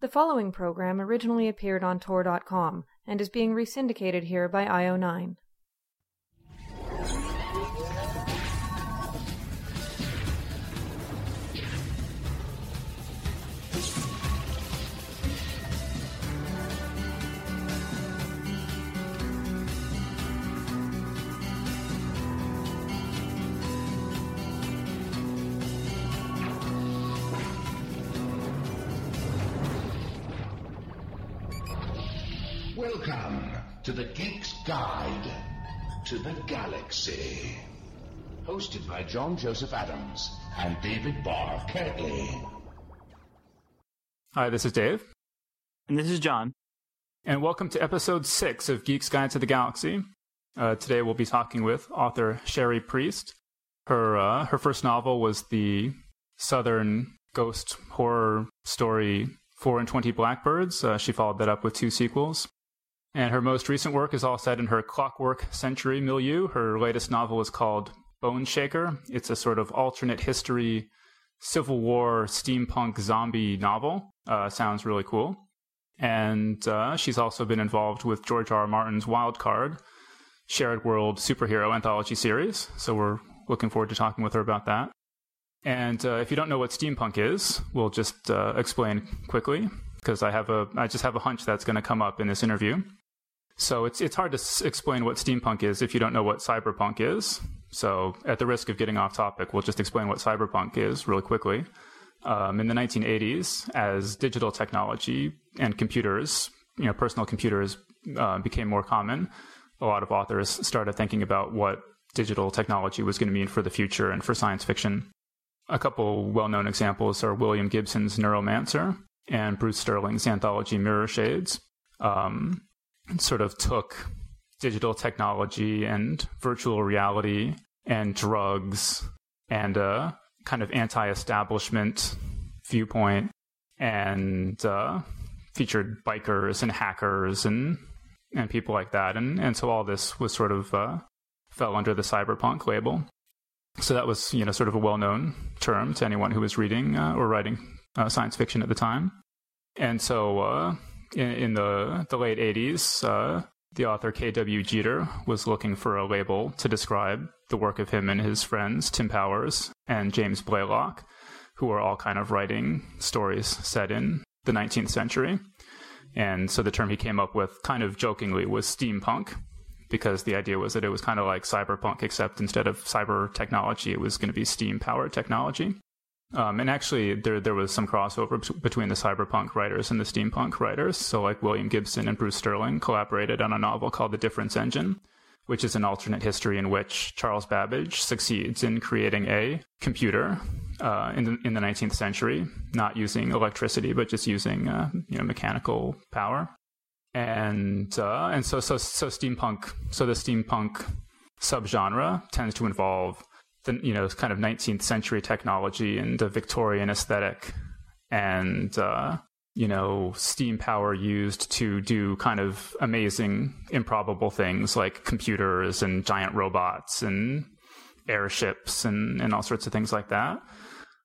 The following program originally appeared on Tor.com and is being resyndicated here by IO9. To the Galaxy. Hosted by John Joseph Adams and David Barr Kirtley. Hi, this is Dave, And this is John. and welcome to episode six of Geek's Guide to the Galaxy. Uh, today we'll be talking with author Cherie Priest. Her uh, her first novel was the Southern ghost horror story Four and Twenty Blackbirds. Uh, she followed that up with two sequels. And her most recent work is all set in her Clockwork Century milieu. Her latest novel is called Bone Shaker. It's a sort of alternate history, Civil War, steampunk zombie novel. Uh, sounds really cool. And uh, she's also been involved with George R. R. Martin's Wild Card, shared world superhero anthology series. So we're looking forward to talking with her about that. And uh, if you don't know what steampunk is, we'll just uh, explain quickly because I have a I just have a hunch that's going to come up in this interview. So it's it's hard to s- explain what steampunk is if you don't know what cyberpunk is. So at the risk of getting off topic, we'll just explain what cyberpunk is really quickly. Um, in the 1980s, as digital technology and computers, you know, personal computers uh, became more common, a lot of authors started thinking about what digital technology was going to mean for the future and for science fiction. A couple well-known examples are William Gibson's Neuromancer and Bruce Sterling's anthology Mirror Shades. Um, sort of took digital technology and virtual reality and drugs and a kind of anti-establishment viewpoint and uh, featured bikers and hackers and and people like that. And and so all this was sort of uh, fell under the cyberpunk label. So that was you know sort of a well-known term to anyone who was reading uh, or writing uh, science fiction at the time. And so uh, in, the the late 80s uh, the author K.W. Jeter was looking for a label to describe the work of him and his friends Tim Powers and James Blaylock, who were all kind of writing stories set in the 19th century. And so the term he came up with, kind of jokingly, was steampunk, because the idea was that it was kind of like cyberpunk, except instead of cyber technology, it was going to be steam powered technology. Um, and actually, there there was some crossover between the cyberpunk writers and the steampunk writers. So, like William Gibson and Bruce Sterling collaborated on a novel called The Difference Engine, which is an alternate history in which Charles Babbage succeeds in creating a computer uh, in the in the 19th century, not using electricity but just using uh, you know mechanical power. And uh, and so so so steampunk. So the steampunk subgenre tends to involve the you know kind of 19th century technology and the Victorian aesthetic and uh, you know steam power used to do kind of amazing improbable things like computers and giant robots and airships and, and all sorts of things like that.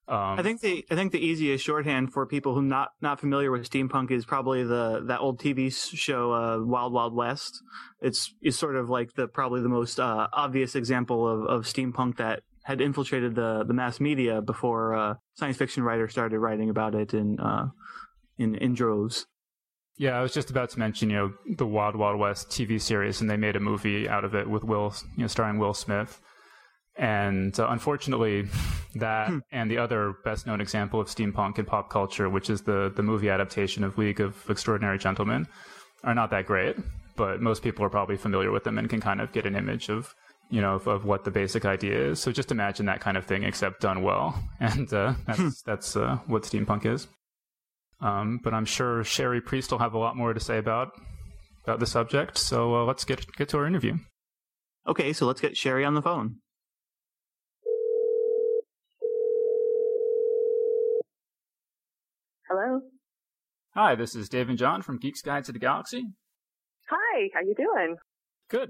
Um, I think the I think the easiest shorthand for people who not not familiar with steampunk is probably the that old TV show uh, Wild Wild West. It's is sort of like the probably the most uh, obvious example of, of steampunk that had infiltrated the the mass media before uh, science fiction writers started writing about it in uh, in in droves. Yeah, I was just about to mention, you know, the Wild Wild West TV series, and they made a movie out of it with Will, you know, starring Will Smith. And uh, unfortunately, that and the other best known example of steampunk in pop culture, which is the the movie adaptation of League of Extraordinary Gentlemen, are not that great. But most people are probably familiar with them and can kind of get an image of you know of, of what the basic idea is. So just imagine that kind of thing, except done well, and uh, that's that's uh, what steampunk is. Um, but I'm sure Cherie Priest will have a lot more to say about about the subject. So uh, let's get get to our interview. Okay, so let's get Cherie on the phone. Hello. Hi, this is Dave and John from Geeks Guide to the Galaxy. Hi. How you doing? Good.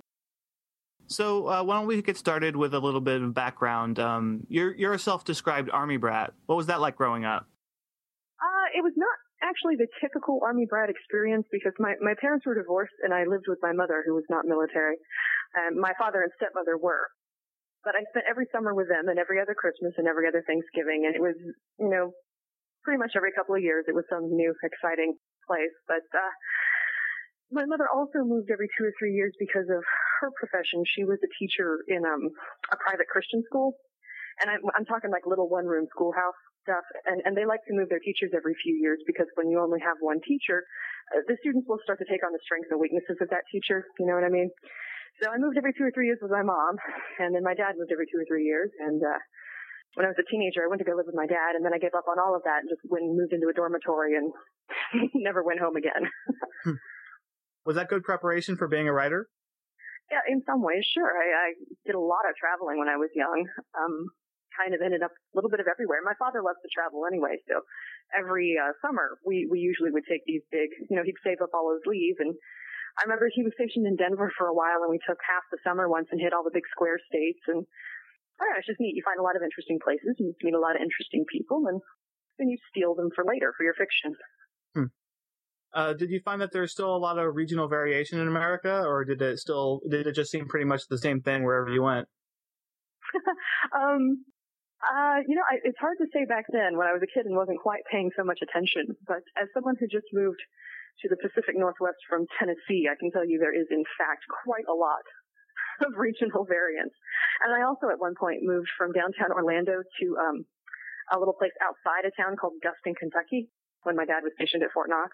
So uh, why don't we get started with a little bit of background? Um, you're you're a self-described army brat. What was that like growing up? Uh, it was not actually the typical Army brat experience because my, my parents were divorced and I lived with my mother who was not military. And my father and stepmother were. But I spent every summer with them and every other Christmas and every other Thanksgiving and it was, you know, pretty much every couple of years it was some new exciting place. But, uh, my mother also moved every two or three years because of her profession. She was a teacher in um, a private Christian school. And I'm, I'm talking like little one room schoolhouse stuff, and, and they like to move their teachers every few years because when you only have one teacher, uh, the students will start to take on the strengths and weaknesses of that teacher. You know what I mean? So I moved every two or three years with my mom, and then my dad moved every two or three years. And uh, when I was a teenager, I went to go live with my dad, and then I gave up on all of that and just went and moved into a dormitory and never went home again. Was that good preparation for being a writer? Yeah, in some ways, sure. I, I did a lot of traveling when I was young. Um, kind of ended up a little bit of everywhere. My father loves to travel anyway, so every uh, summer we we usually would take these big, you know, he'd save up all his leave and I remember he was stationed in Denver for a while and we took half the summer once and hit all the big square states and I don't know, it's just neat. You find a lot of interesting places and you meet a lot of interesting people and then you steal them for later for your fiction. Hmm. Uh, did you find that there's still a lot of regional variation in America, or did it still did it just seem pretty much the same thing wherever you went? um, uh, you know, I, it's hard to say back then when I was a kid and wasn't quite paying so much attention. But as someone who just moved to the Pacific Northwest from Tennessee, I can tell you there is in fact quite a lot of regional variance. And I also at one point moved from downtown Orlando to um, a little place outside of town called Guston, Kentucky, when my dad was stationed at Fort Knox.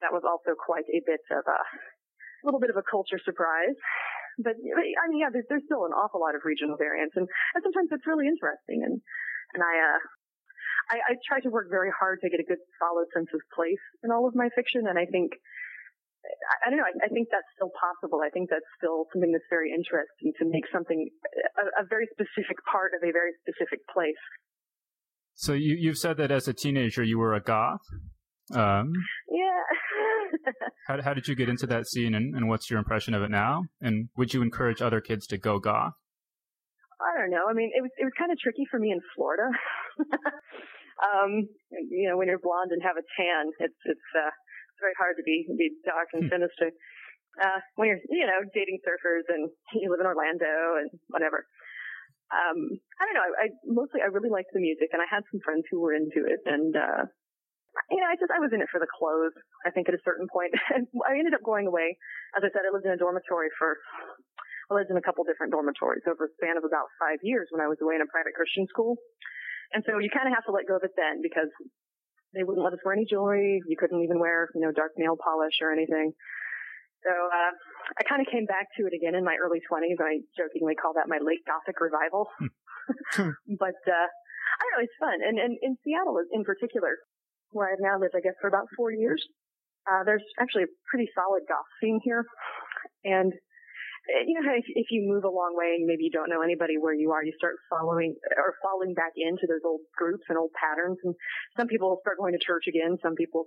That was also quite a bit of a, a little bit of a culture surprise but I mean, yeah, there's, there's still an awful lot of regional variance, and, and sometimes it's really interesting. And and I, uh, I I try to work very hard to get a good solid sense of place in all of my fiction, and I think I, don't know. I, I think that's still possible. I think that's still something that's very interesting to make something a, a very specific part of a very specific place. So you you've said that as a teenager you were a goth. Um, yeah. how, how did you get into that scene and, and what's your impression of it now? And would you encourage other kids to go goth? I don't know. I mean, it was it was kind of tricky for me in Florida. um, you know, when you're blonde and have a tan, it's it's uh, it's very hard to be be dark and hmm. sinister. Uh, when you're you know dating surfers and you live in Orlando and whatever. Um, I don't know. I, I mostly I really liked the music, and I had some friends who were into it, and uh, you know, I just I was in it for the clothes. I think at a certain point. point, and I ended up going away. As I said, I lived in a dormitory for. I lived in a couple different dormitories over a span of about five years when I was away in a private Christian school. And so you kind of have to let go of it then because they wouldn't let us wear any jewelry. You couldn't even wear, you know, dark nail polish or anything. So uh, I kind of came back to it again in my early 20s. I jokingly call that my late Gothic revival. but uh, I don't know, it's fun. And, and in Seattle in particular, where I've now lived, I guess, for about four years. Uh, there's actually a pretty solid goth scene here. And, you know, if, if you move a long way and maybe you don't know anybody where you are, you start following or falling back into those old groups and old patterns. And some people start going to church again. Some people,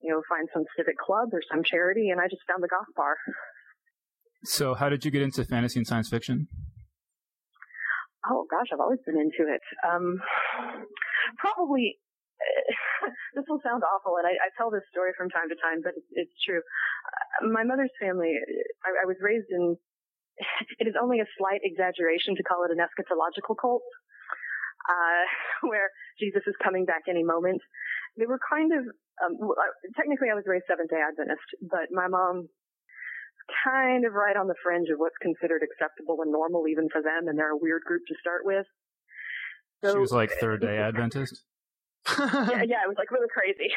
you know, find some civic club or some charity. And I just found the goth bar. So how did you get into fantasy and science fiction? Oh gosh, I've always been into it. Um, probably this will sound awful, and I, I, tell this story from time to time, but it's, it's true. Uh, my mother's family, I, I, was raised in, it is only a slight exaggeration to call it an eschatological cult, uh, where Jesus is coming back any moment. They were kind of, um, technically I was raised Seventh day Adventist, but my mom kind of right on the fringe of what's considered acceptable and normal even for them, and they're a weird group to start with. So, she was like third day Adventist yeah, yeah, it was like really crazy.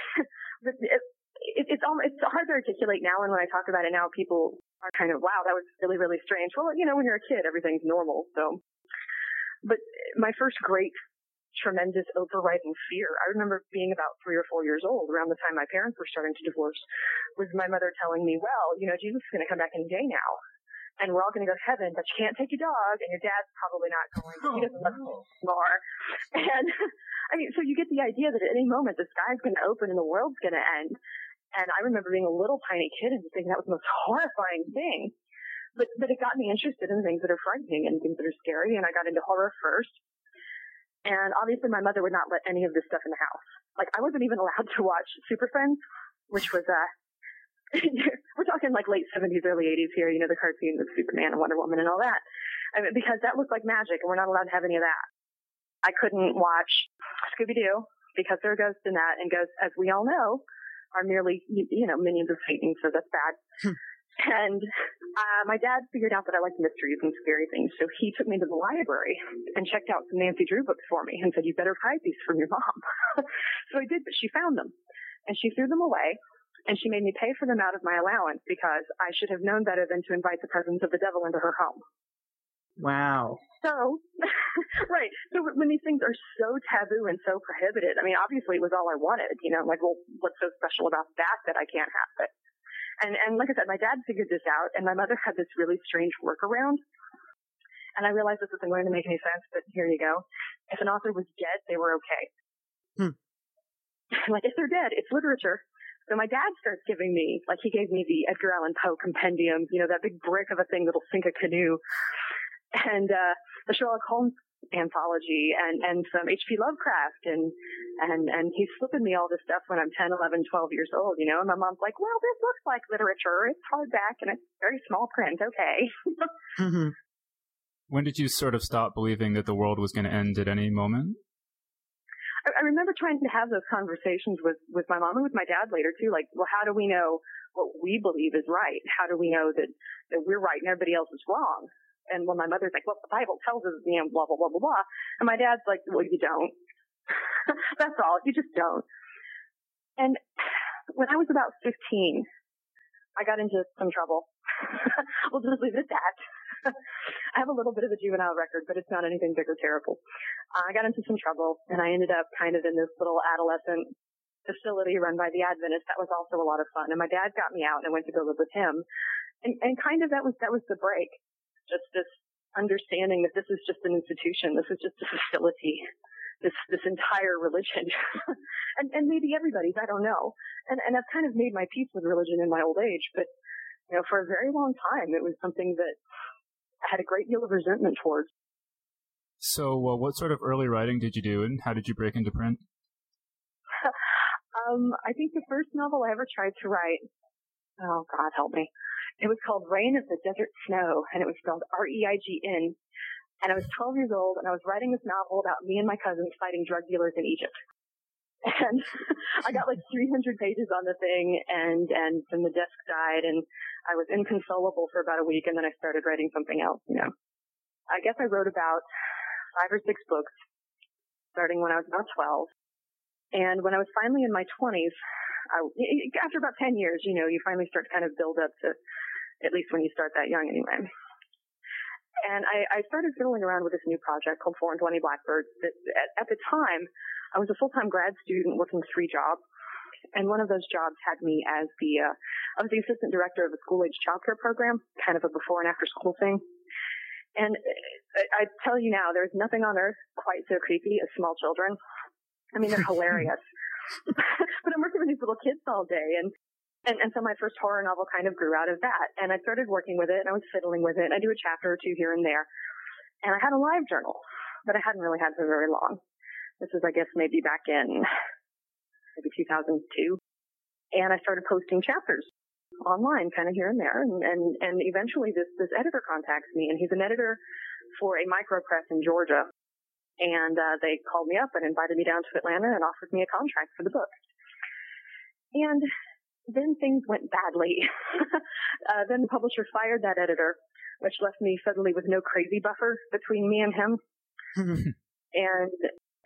it, it, it's almost, it's hard to articulate now, and when I talk about it now, people are kind of, wow, that was really, really strange. Well, you know, when you're a kid, everything's normal. So, but my first great, tremendous overriding fear, I remember being about three or four years old, around the time my parents were starting to divorce, was my mother telling me, well, you know, Jesus is going to come back any day now and we're all going to go to heaven, but you can't take your dog, and your dad's probably not going. Oh, he doesn't love you anymore. And I mean, so you get the idea that at any moment the sky's going to open and the world's going to end. And I remember being a little tiny kid and just thinking that was the most horrifying thing. But, but it got me interested in things that are frightening and things that are scary. And I got into horror first. And obviously my mother would not let any of this stuff in the house. Like I wasn't even allowed to watch Super Friends, which was, uh, we're talking like late 70s, early 80s here, you know, the cartoon with Superman and Wonder Woman and all that. I mean, because that looked like magic and we're not allowed to have any of that. I couldn't watch Scooby Doo because there are ghosts in that and ghosts, as we all know, are merely, you know, minions of Satan, so that's bad. Hmm. And uh, my dad figured out that I liked mysteries and scary things, so he took me to the library and checked out some Nancy Drew books for me and said, "You better hide these from your mom." so I did, but she found them, and she threw them away, and she made me pay for them out of my allowance because I should have known better than to invite the presence of the devil into her home. Wow. So, right. So when these things are so taboo and so prohibited, I mean, obviously it was all I wanted, you know, like, well, what's so special about that that I can't have it? And, and like I said, my dad figured this out and my mother had this really strange workaround. And I realized this isn't going to make any sense, but here you go. If an author was dead, they were okay. Hmm. like if they're dead, it's literature. So my dad starts giving me, like he gave me the Edgar Allan Poe compendium, you know, that big brick of a thing that'll sink a canoe and uh, the Sherlock Holmes anthology and and some H.P. Lovecraft and and and he's slipping me all this stuff when I'm 10, 11, 12 years old, you know. And my mom's like, "Well, this looks like literature. It's hardback and it's very small print. Okay." mm-hmm. When did you sort of stop believing that the world was going to end at any moment? I, I remember trying to have those conversations with with my mom and with my dad later too. Like, well, how do we know what we believe is right? How do we know that that we're right and everybody else is wrong? And when my mother's like, well, the Bible tells us, you know, blah, blah, blah, blah, blah. And my dad's like, well, you don't. That's all. You just don't. And when I was about 15, I got into some trouble. we'll just leave it at that. I have a little bit of a juvenile record, but it's not anything big or terrible. I got into some trouble and I ended up kind of in this little adolescent facility run by the Adventist. That was also a lot of fun. And my dad got me out and I went to go live with him. And, and kind of that was, that was the break just this understanding that this is just an institution, this is just a facility, this this entire religion, and and maybe everybody's, I don't know, and and I've kind of made my peace with religion in my old age, but you know, for a very long time, it was something that I had a great deal of resentment towards. So, uh, what sort of early writing did you do, and how did you break into print? um, I think the first novel I ever tried to write. Oh God, help me! It was called Reign of the Desert Snow, and it was spelled R-E-I-G-N. And I was 12 years old, and I was writing this novel about me and my cousins fighting drug dealers in Egypt. And I got like 300 pages on the thing, and and then the desk died, and I was inconsolable for about a week, and then I started writing something else. You know, I guess I wrote about five or six books, starting when I was about 12. And when I was finally in my 20s, I, after about 10 years, you know, you finally start to kind of build up to, at least when you start that young anyway. And I, I started fiddling around with this new project called 420 Blackbirds. That at, at the time, I was a full-time grad student working three jobs. And one of those jobs had me as the, uh, I was the assistant director of a school-age childcare program, kind of a before and after school thing. And I, I tell you now, there's nothing on earth quite so creepy as small children. I mean, they're hilarious. but I'm working with these little kids all day and and, and so my first horror novel kind of grew out of that. And I started working with it and I was fiddling with it and I do a chapter or two here and there. And I had a live journal that I hadn't really had for very long. This is, I guess, maybe back in maybe 2002. And I started posting chapters online kind of here and there. And, and, and eventually this, this editor contacts me and he's an editor for a micro press in Georgia and uh, they called me up and invited me down to Atlanta and offered me a contract for the book. And then things went badly. uh, then the publisher fired that editor, which left me suddenly with no crazy buffer between me and him. and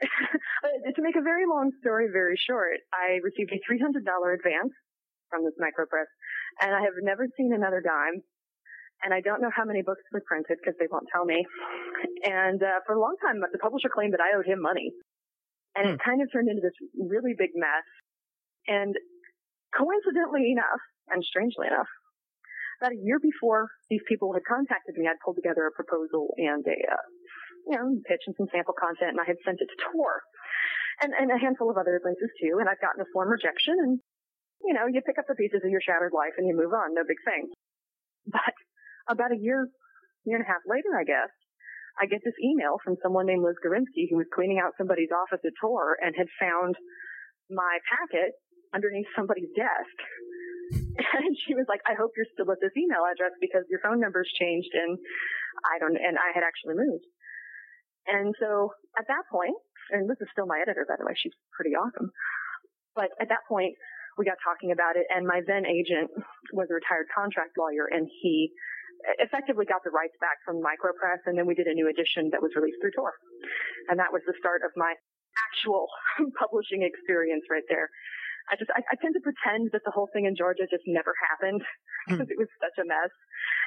to make a very long story very short, I received a $300 advance from this micropress, and I have never seen another dime and I don't know how many books were printed because they won't tell me. And uh, for a long time, the publisher claimed that I owed him money, and it hmm. kind of turned into this really big mess. And coincidentally enough, and strangely enough, about a year before these people had contacted me, I'd pulled together a proposal and a uh, you know pitch and some sample content, and I had sent it to Tor. And, and a handful of other places too, and I've gotten a form rejection, and you know, you pick up the pieces of your shattered life and you move on, no big thing. But about a year, year and a half later, I guess, I get this email from someone named Liz Gorinsky who was cleaning out somebody's office at Tor and had found my packet underneath somebody's desk. And she was like, I hope you're still at this email address because your phone number's changed and I don't, and I had actually moved. And so at that point, and this is still my editor, by the way, she's pretty awesome. But at that point, we got talking about it and my then agent was a retired contract lawyer and he effectively got the rights back from Micropress and then we did a new edition that was released through Tor. And that was the start of my actual publishing experience right there. I just, I, I, tend to pretend that the whole thing in Georgia just never happened because hmm. it was such a mess.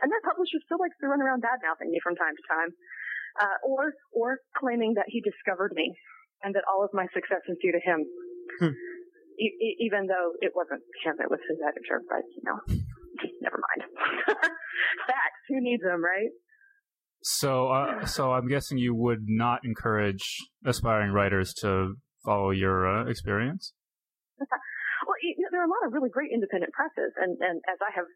And that publisher still likes to run around bad mouthing me from time to time. Uh, or, or claiming that he discovered me and that all of my success is due to him. Hmm. E- even though it wasn't him, it was his editor, but you know, never mind. Facts, who needs them, right? So, uh, so I'm guessing you would not encourage aspiring writers to follow your uh, experience. well, you know, there are a lot of really great independent presses, and and as I have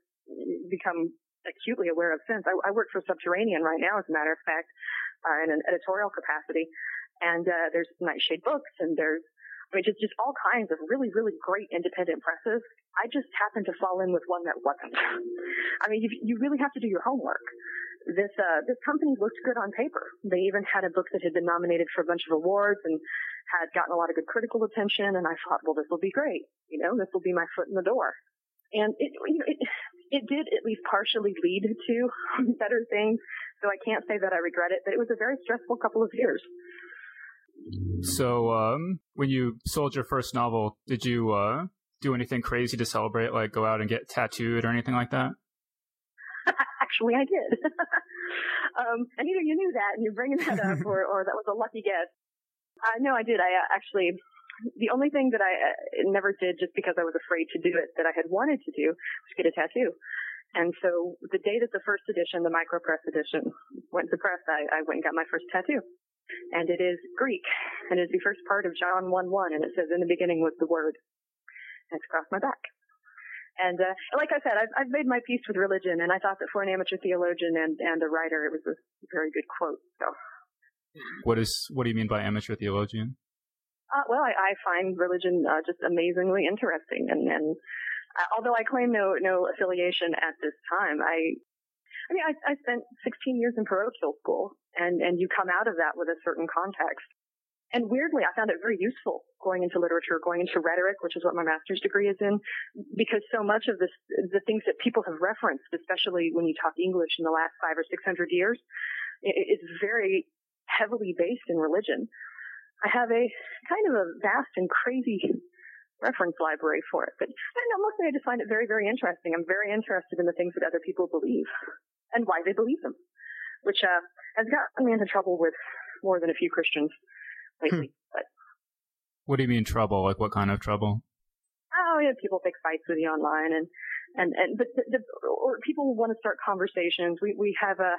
become acutely aware of since, I, I work for Subterranean right now, as a matter of fact, uh, in an editorial capacity, and uh, there's Nightshade Books, and there's I mean, just, just all kinds of really, really great independent presses. I just happened to fall in with one that wasn't. I mean, you, you really have to do your homework this uh, this company looked good on paper. They even had a book that had been nominated for a bunch of awards and had gotten a lot of good critical attention. And I thought, well, this will be great. You know, this will be my foot in the door. And it you know, it it did at least partially lead to better things. So I can't say that I regret it, but it was a very stressful couple of years. So, um, when you sold your first novel, did you uh, do anything crazy to celebrate, like go out and get tattooed or anything like that? actually I did. um, and either you knew that and you're bringing that up, or, or that was a lucky guess. Uh, no, I did. I uh, actually, the only thing that I uh, never did just because I was afraid to do it that I had wanted to do was get a tattoo. And so the day that the first edition, the micropress edition, went to press, I, I went and got my first tattoo. And it is Greek, and it's the first part of John 1 1, and it says, In the beginning was the Word. And it's across my back. And uh, like I said, I've, I've made my peace with religion, and I thought that for an amateur theologian and, and a writer, it was a very good quote. So, what is what do you mean by amateur theologian? Uh, well, I, I find religion uh, just amazingly interesting, and, and uh, although I claim no no affiliation at this time, I I mean I, I spent 16 years in parochial school, and and you come out of that with a certain context. And weirdly, I found it very useful going into literature, going into rhetoric, which is what my master's degree is in, because so much of this, the things that people have referenced, especially when you talk English in the last five or six hundred years, is very heavily based in religion. I have a kind of a vast and crazy reference library for it, but I don't know, mostly I just find it very, very interesting. I'm very interested in the things that other people believe and why they believe them, which uh, has gotten me into trouble with more than a few Christians lately. Hmm. But what do you mean trouble? Like what kind of trouble? Oh, yeah, people pick fights with you online, and and and but the, the, or people want to start conversations. We we have a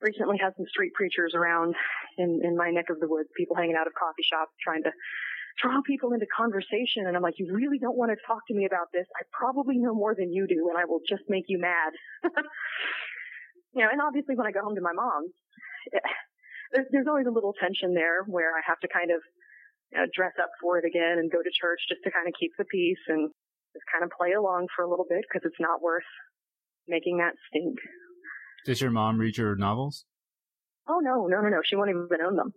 recently had some street preachers around in in my neck of the woods. People hanging out of coffee shops trying to draw people into conversation, and I'm like, you really don't want to talk to me about this. I probably know more than you do, and I will just make you mad. you know, and obviously when I go home to my mom's, there's, there's always a little tension there where I have to kind of you know, dress up for it again and go to church just to kind of keep the peace and just kind of play along for a little bit because it's not worth making that stink. Does your mom read your novels? Oh no, no, no, no. She won't even own them.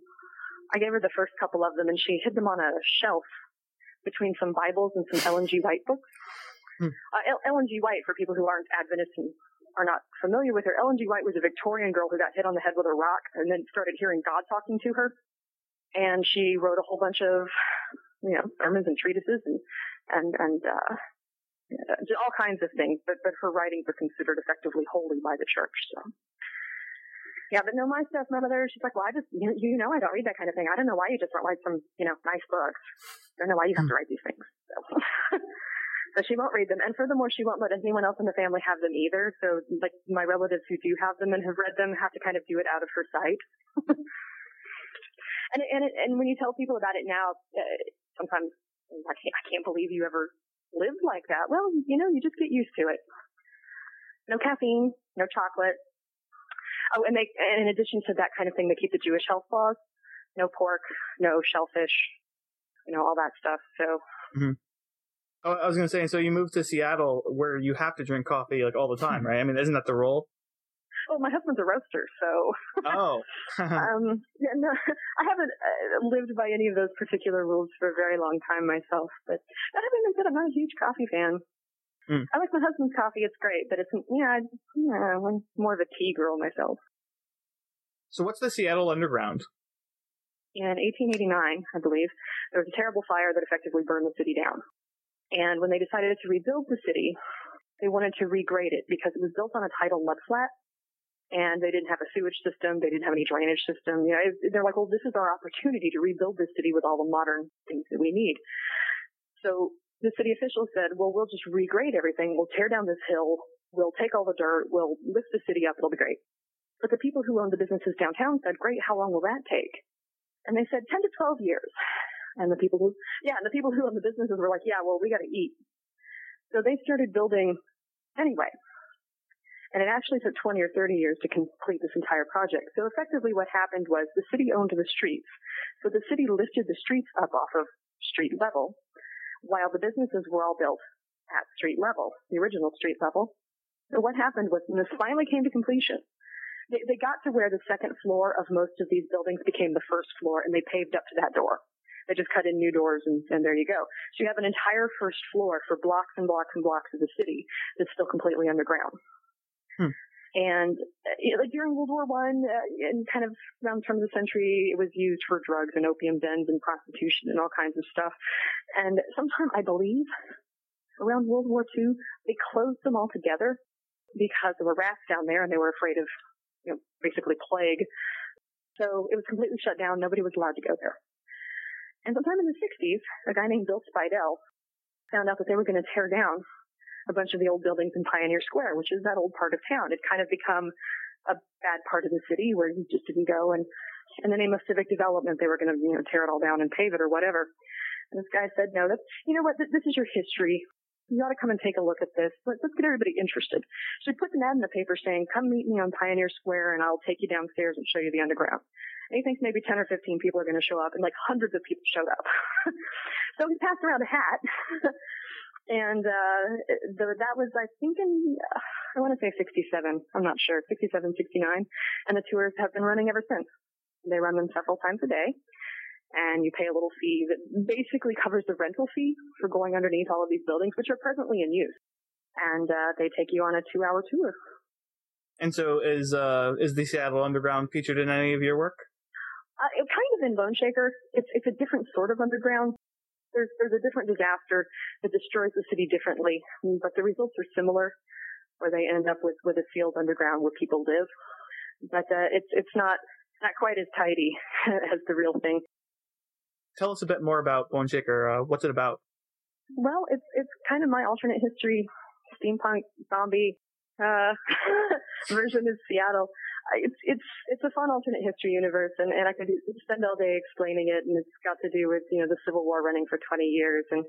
I gave her the first couple of them and she hid them on a shelf between some Bibles and some Ellen G. White books. Hmm. Uh, Ellen G. White, for people who aren't Adventists and are not familiar with her, Ellen G. White was a Victorian girl who got hit on the head with a rock and then started hearing God talking to her. And she wrote a whole bunch of, you know, sermons and treatises and, and, and, uh, all kinds of things, but, but her writings are considered effectively holy by the church, so. Yeah, but no, my stuff, my mother, she's like, well, I just, you, you know, I don't read that kind of thing. I don't know why you just don't write some, you know, nice books. I don't know why you have to write these things. So. So she won't read them. And furthermore, she won't let anyone else in the family have them either. So like my relatives who do have them and have read them have to kind of do it out of her sight. and and and when you tell people about it now, uh, sometimes I can't, I can't believe you ever lived like that. Well, you know, you just get used to it. No caffeine, no chocolate. Oh, and they, and in addition to that kind of thing, they keep the Jewish health laws. No pork, no shellfish, you know, all that stuff. So. Mm-hmm. I was going to say, so you moved to Seattle where you have to drink coffee like all the time, right? I mean, isn't that the rule? Well, my husband's a roaster, so. oh. um, yeah, no, I haven't uh, lived by any of those particular rules for a very long time myself, but that having been said, I'm not a huge coffee fan. Mm. I like my husband's coffee; it's great, but it's yeah, yeah, I'm more of a tea girl myself. So, what's the Seattle Underground? In 1889, I believe, there was a terrible fire that effectively burned the city down. And when they decided to rebuild the city, they wanted to regrade it because it was built on a tidal mudflat and they didn't have a sewage system. They didn't have any drainage system. You know, they're like, well, this is our opportunity to rebuild this city with all the modern things that we need. So the city officials said, well, we'll just regrade everything. We'll tear down this hill. We'll take all the dirt. We'll lift the city up. It'll be great. But the people who owned the businesses downtown said, great. How long will that take? And they said 10 to 12 years. And the people who, yeah, and the people who own the businesses were like, yeah, well, we got to eat. So they started building anyway. And it actually took 20 or 30 years to complete this entire project. So effectively what happened was the city owned the streets. So the city lifted the streets up off of street level while the businesses were all built at street level, the original street level. So what happened was when this finally came to completion, they, they got to where the second floor of most of these buildings became the first floor and they paved up to that door. They just cut in new doors and, and there you go. So you have an entire first floor for blocks and blocks and blocks of the city that's still completely underground. Hmm. And uh, like during World War One, uh, and kind of around the turn of the century, it was used for drugs and opium dens and prostitution and all kinds of stuff. And sometime, I believe, around World War Two, they closed them all together because there were rats down there, and they were afraid of, you know, basically plague. So it was completely shut down. Nobody was allowed to go there. And sometime in the 60s, a guy named Bill Speidel found out that they were going to tear down a bunch of the old buildings in Pioneer Square, which is that old part of town. It kind of become a bad part of the city where you just didn't go and in the name of civic development they were going to you know tear it all down and pave it or whatever. And this guy said, no, that's you know what, this is your history. You ought to come and take a look at this. Let's, let's get everybody interested. So he puts an ad in the paper saying, come meet me on Pioneer Square and I'll take you downstairs and show you the underground. And he thinks maybe 10 or 15 people are going to show up and like hundreds of people showed up. so he passed around a hat and uh, the, that was I think in I want to say 67. I'm not sure 67, 69, and the tours have been running ever since. They run them several times a day, and you pay a little fee that basically covers the rental fee for going underneath all of these buildings, which are presently in use. And uh, they take you on a two-hour tour. And so, is uh, is the Seattle Underground featured in any of your work? Uh, it kind of in Bone Shaker. It's it's a different sort of underground there's there's a different disaster that destroys the city differently, but the results are similar, where they end up with with a field underground where people live. But uh, it's it's not not quite as tidy as the real thing. Tell us a bit more about Bone Shaker. Uh, what's it about? Well, it's it's kind of my alternate history, steampunk zombie uh, version of Seattle it's it's it's a fun alternate history universe, and and I could spend all day explaining it. And it's got to do with you know the Civil War running for 20 years, and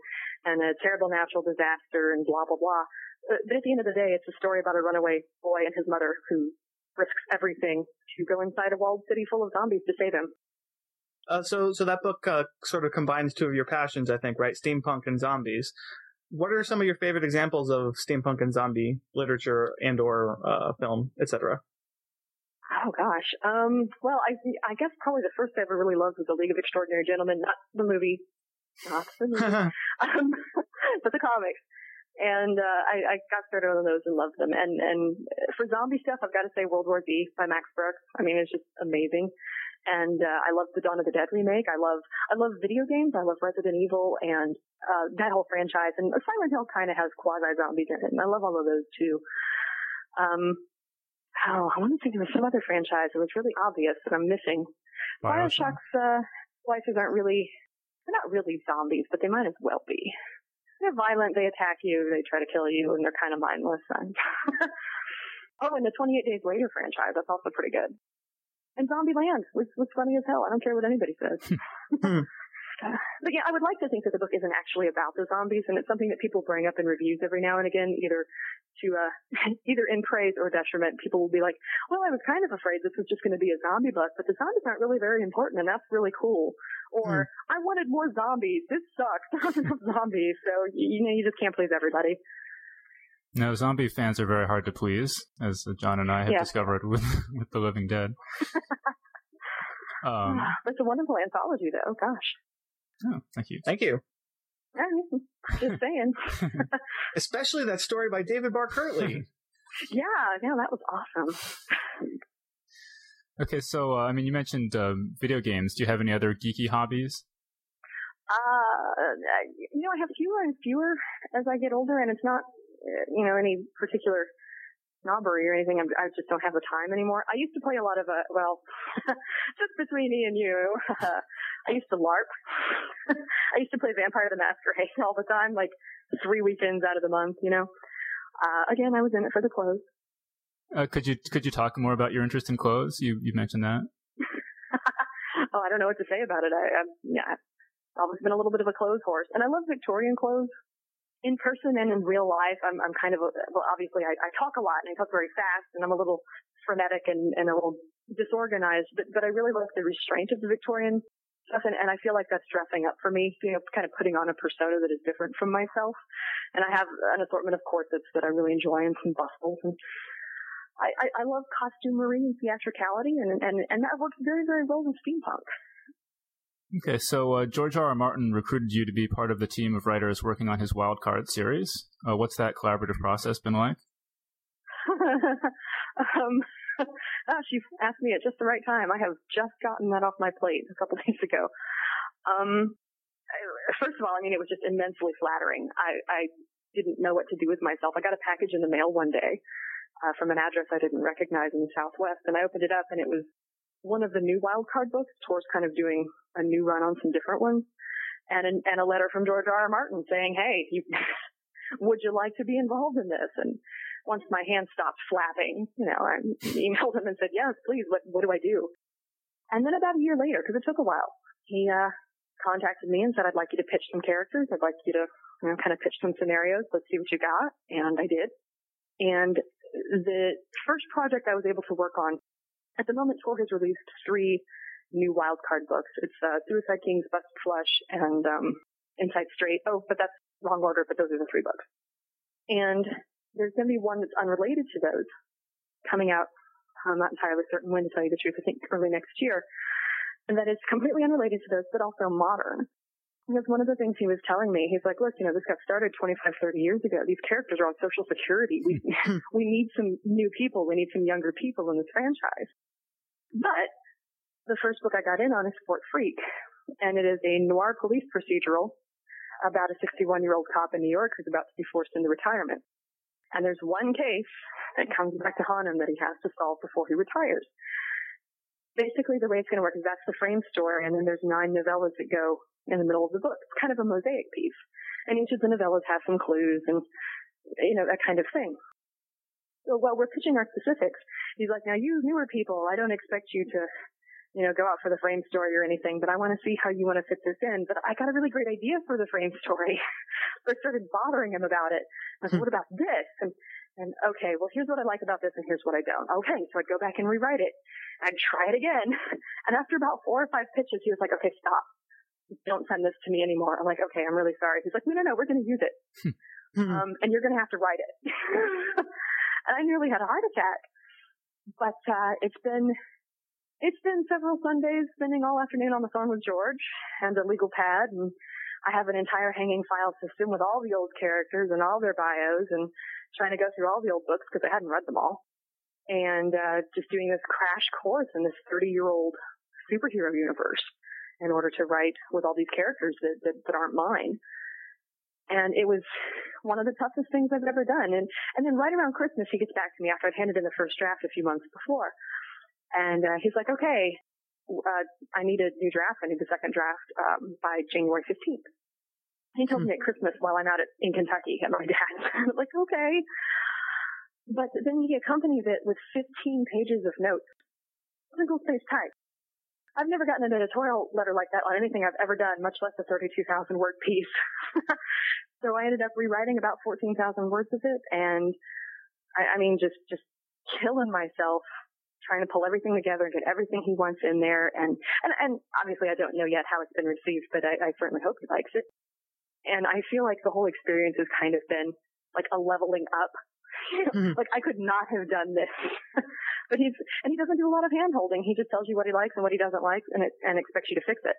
and a terrible natural disaster, and blah blah blah. But at the end of the day, it's a story about a runaway boy and his mother who risks everything to go inside a walled city full of zombies to save him. Uh, so, so that book uh, sort of combines two of your passions, I think, right? Steampunk and zombies. What are some of your favorite examples of steampunk and zombie literature and/or uh, film, etc.? Oh gosh. Um, well, I I guess probably the first I ever really loved was The League of Extraordinary Gentlemen, not the movie, not the movie, um, but the comics. And uh, I, I got started on those and loved them. And and for zombie stuff, I've got to say World War Z by Max Brooks. I mean, it's just amazing. And uh, I love the Dawn of the Dead remake. I love I love video games. I love Resident Evil and uh, that whole franchise. And Silent Hill kind of has quasi zombies in it, and I love all of those too. Um, oh, I want to think was some other franchise that was really obvious that I'm missing. Bioshock. Bioshock's uh, splicers aren't really, they're not really zombies, but they might as well be. They're violent, they attack you, they try to kill you, and they're kind of mindless. oh, and the 28 Days Later franchise, that's also pretty good. And Zombieland was, was funny as hell. I don't care what anybody says. Hmm. but yeah, I would like to think that the book isn't actually about the zombies, and it's something that people bring up in reviews every now and again, either to uh, either in praise or detriment. People will be like, "Well, I was kind of afraid this was just going to be a zombie book, but the zombies aren't really very important, and that's really cool." Or, Hmm. "I wanted more zombies. This sucks. There aren't enough zombies." So you know, you just can't please everybody. No, zombie fans are very hard to please, as John and I have Yeah. discovered with with The Living Dead. Um, it's a wonderful anthology, though. Gosh, oh, thank you. Thank you. Yeah, just saying. Especially that story by David Barr Kirtley. yeah, yeah, that was awesome. Okay, so uh, I mean, you mentioned um, video games. Do you have any other geeky hobbies? Uh, you know, I have fewer and fewer as I get older, and it's not, uh, you know, any particular snobbery or anything. I'm, I just don't have the time anymore. I used to play a lot of, uh, well, just between me and you, I used to LARP. I used to play Vampire the Masquerade all the time, like three weekends out of the month, you know. Uh, again, I was in it for the clothes. Uh, could you could you talk more about your interest in clothes? You you mentioned that. oh, I don't know what to say about it. I, I yeah, I've always been a little bit of a clothes horse, and I love Victorian clothes. In person and in real life, I'm I'm kind of a, well, obviously I, I talk a lot and I talk very fast, and I'm a little frenetic and, and a little disorganized, but but I really like the restraint of the Victorian stuff, and, and I feel like that's dressing up for me, you know, kind of putting on a persona that is different from myself. And I have an assortment of corsets that I really enjoy and some bustles and. I, I, love costumery and theatricality, and, and, and that works very, very well with steampunk. Okay, so uh, George R. R. Martin recruited you to be part of the team of writers working on his Wildcard series. Uh, what's that collaborative process been like? um, oh, she asked me at just the right time. I have just gotten that off my plate a couple days ago. Um, first of all, I mean, it was just immensely flattering. I, I didn't know what to do with myself. I got a package in the mail one day uh, from an address I didn't recognize in the Southwest, and I opened it up, and it was one of the new wildcard books. Tor's kind of doing a new run on some different ones, and an, and a letter from George R. R. Martin saying, "Hey, you, would you like to be involved in this?" And once my hand stopped flapping, you know, I emailed him and said, "Yes, please. What what do I do?" And then about a year later, because it took a while, he uh, contacted me and said, "I'd like you to pitch some characters. I'd like you to, you know, kind of pitch some scenarios. Let's see what you got." And I did. And the first project I was able to work on, at the moment, Tor has released three new wildcard books. It's uh, Suicide Kings, Bust Flush, and um, Inside Straight. Oh, but that's wrong order, but those are the three books. And there's going to be one that's unrelated to those coming out. I'm not entirely certain when to tell you the truth. I think early next year. And that is completely unrelated to those, but also modern. Because one of the things he was telling me, he's like, look, you know, this got started 25, 30 years ago. These characters are on social security. We, we need some new people. We need some younger people in this franchise. But the first book I got in on is Fort Freak. And it is a noir police procedural about a 61 year old cop in New York who's about to be forced into retirement. And there's one case that comes back to haunt him that he has to solve before he retires. Basically, the way it's going to work is that's the frame story, and then there's nine novellas that go in the middle of the book. It's kind of a mosaic piece. And each of the novellas has some clues and, you know, that kind of thing. So while we're pitching our specifics, he's like, now you newer people, I don't expect you to, you know, go out for the frame story or anything, but I want to see how you want to fit this in. But I got a really great idea for the frame story. so I started bothering him about it. I said, hmm. what about this? And, and okay, well, here's what I like about this and here's what I don't. Okay, so I'd go back and rewrite it. I'd try it again. And after about four or five pitches, he was like, okay, stop don't send this to me anymore. I'm like, okay, I'm really sorry. He's like, no, no, no, we're going to use it. Hmm. Hmm. um, and you're going to have to write it. and I nearly had a heart attack. But, uh, it's been, it's been several Sundays spending all afternoon on the phone with George and a legal pad. And I have an entire hanging file system with all the old characters and all their bios and trying to go through all the old books because I hadn't read them all. And, uh, just doing this crash course in this 30 year old superhero universe in order to write with all these characters that, that, that aren't mine. And it was one of the toughest things I've ever done. And, and then right around Christmas, he gets back to me after I'd handed in the first draft a few months before. And, uh, he's like, okay, uh, I need a new draft. I need the second draft, um, by January 15th. He tells me at Christmas while I'm out at, in Kentucky at my dad's. I'm like, okay. But then he accompanies it with 15 pages of notes. Single space type. I've never gotten an editorial letter like that on anything I've ever done, much less a 32,000 word piece. so I ended up rewriting about 14,000 words of it and I, I mean, just just killing myself trying to pull everything together and get everything he wants in there. And and, and obviously, I don't know yet how it's been received, but I, I certainly hope he likes it. And I feel like the whole experience has kind of been like a leveling up. Mhm. like I could not have done this, but he's and he doesn't do a lot of hand holding. He just tells you what he likes and what he doesn't like, and it, and expects you to fix it.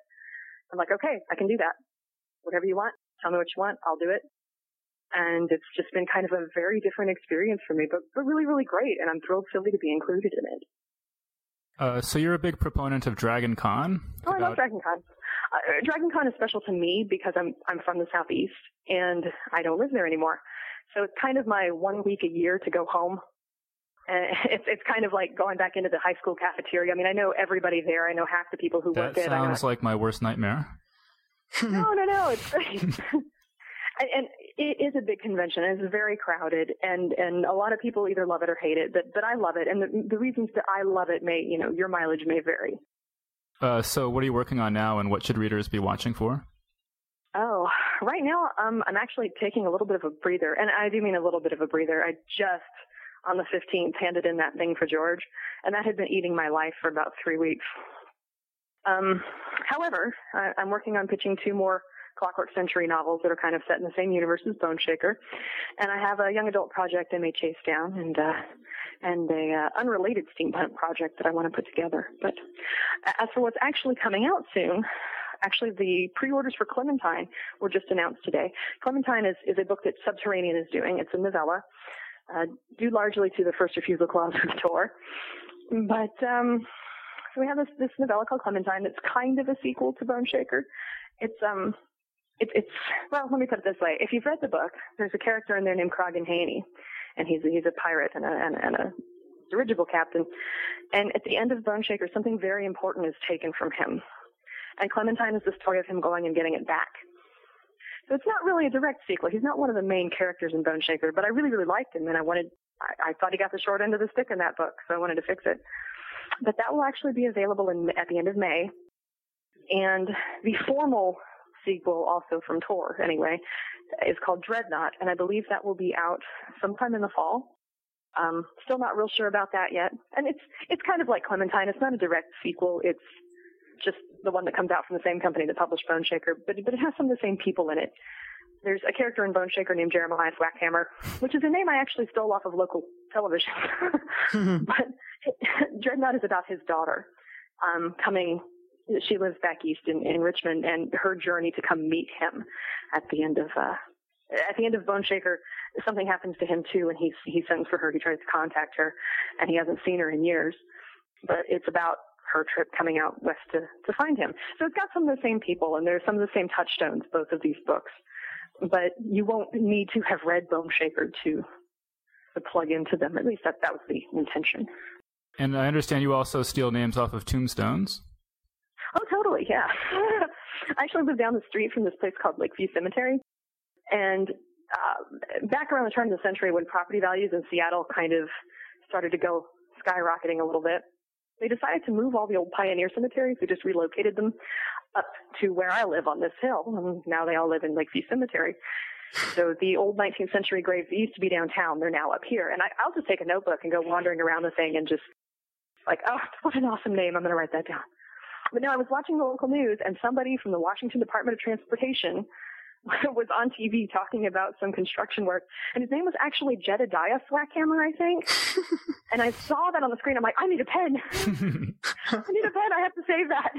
I'm like, okay, I can do that. Whatever you want, tell me what you want, I'll do it. And it's just been kind of a very different experience for me, but, but really, really great. And I'm thrilled Philly to be included in it. Uh, so you're a big proponent of Dragon Con. Oh, I love About- Dragon Con. Uh, Dragon Con is special to me because I'm I'm from the southeast and I don't live there anymore. So it's kind of my one week a year to go home. And it's it's kind of like going back into the high school cafeteria. I mean, I know everybody there. I know half the people who That work. I know sounds like my worst nightmare. no, no, no. It's great. and, and it is a big convention. and It's very crowded, and and a lot of people either love it or hate it. But but I love it, and the, the reasons that I love it may you know your mileage may vary. Uh, so what are you working on now, and what should readers be watching for? Oh, right now um, I'm actually taking a little bit of a breather, and I do mean a little bit of a breather. I just on the 15th handed in that thing for George, and that had been eating my life for about three weeks. Um, however, I, I'm working on pitching two more Clockwork Century novels that are kind of set in the same universe as Boneshaker, and I have a young adult project I may chase down, and uh, and a uh, unrelated steampunk project that I want to put together. But as for what's actually coming out soon, actually the pre-orders for Clementine were just announced today. Clementine is, is a book that Subterranean is doing. It's a novella, uh, due largely to the first refusal clause of Tor. But um, so we have this this novella called Clementine. It's kind of a sequel to Boneshaker. It's um it's it's well let me put it this way. If you've read the book, there's a character in there named Croggon Hainey, and he's he's a pirate and a and, a- and a dirigible captain. And at the end of Boneshaker, something very important is taken from him. And Clementine is the story of him going and getting it back. So it's not really a direct sequel. He's not one of the main characters in Boneshaker, but I really, really liked him, and I wanted, I, I thought he got the short end of the stick in that book, so I wanted to fix it. But that will actually be available in, at the end of May. And the formal sequel, also from Tor, anyway, is called Dreadnought, and I believe that will be out sometime in the fall. Um, still not real sure about that yet. And it's it's kind of like Clementine. It's not a direct sequel. It's just the one that comes out from the same company that published Boneshaker, but but it has some of the same people in it. There's a character in Boneshaker named Jeremiah Swakhammer, which is a name I actually stole off of local television. but Dreadnought is about his daughter um, coming. She lives back east in, in Richmond, and her journey to come meet him at the end of uh, at the end of Boneshaker, something happens to him too, and he he sends for her. He tries to contact her, and he hasn't seen her in years. But it's about her trip coming out west to to find him. So it's got some of the same people, and there's some of the same touchstones both of these books. But you won't need to have read Boneshaker to to plug into them. At least that that was the intention. And I understand you also steal names off of tombstones. Oh, totally, yeah. I actually live down the street from this place called Lakeview Cemetery. And uh, back around the turn of the century when property values in Seattle kind of started to go skyrocketing a little bit, they decided to move all the old pioneer cemeteries. They just relocated them up to where I live on this hill. And now they all live in Lakeview Cemetery. So the old 19th century graves that used to be downtown, they're now up here. And I, I'll just take a notebook and go wandering around the thing and just like, oh, what an awesome name. I'm going to write that down. But no, I was watching the local news and somebody from the Washington Department of Transportation was on TV talking about some construction work, and his name was actually Jedediah Swakhammer, I think. and I saw that on the screen. I'm like, I need a pen. I need a pen. I have to save that.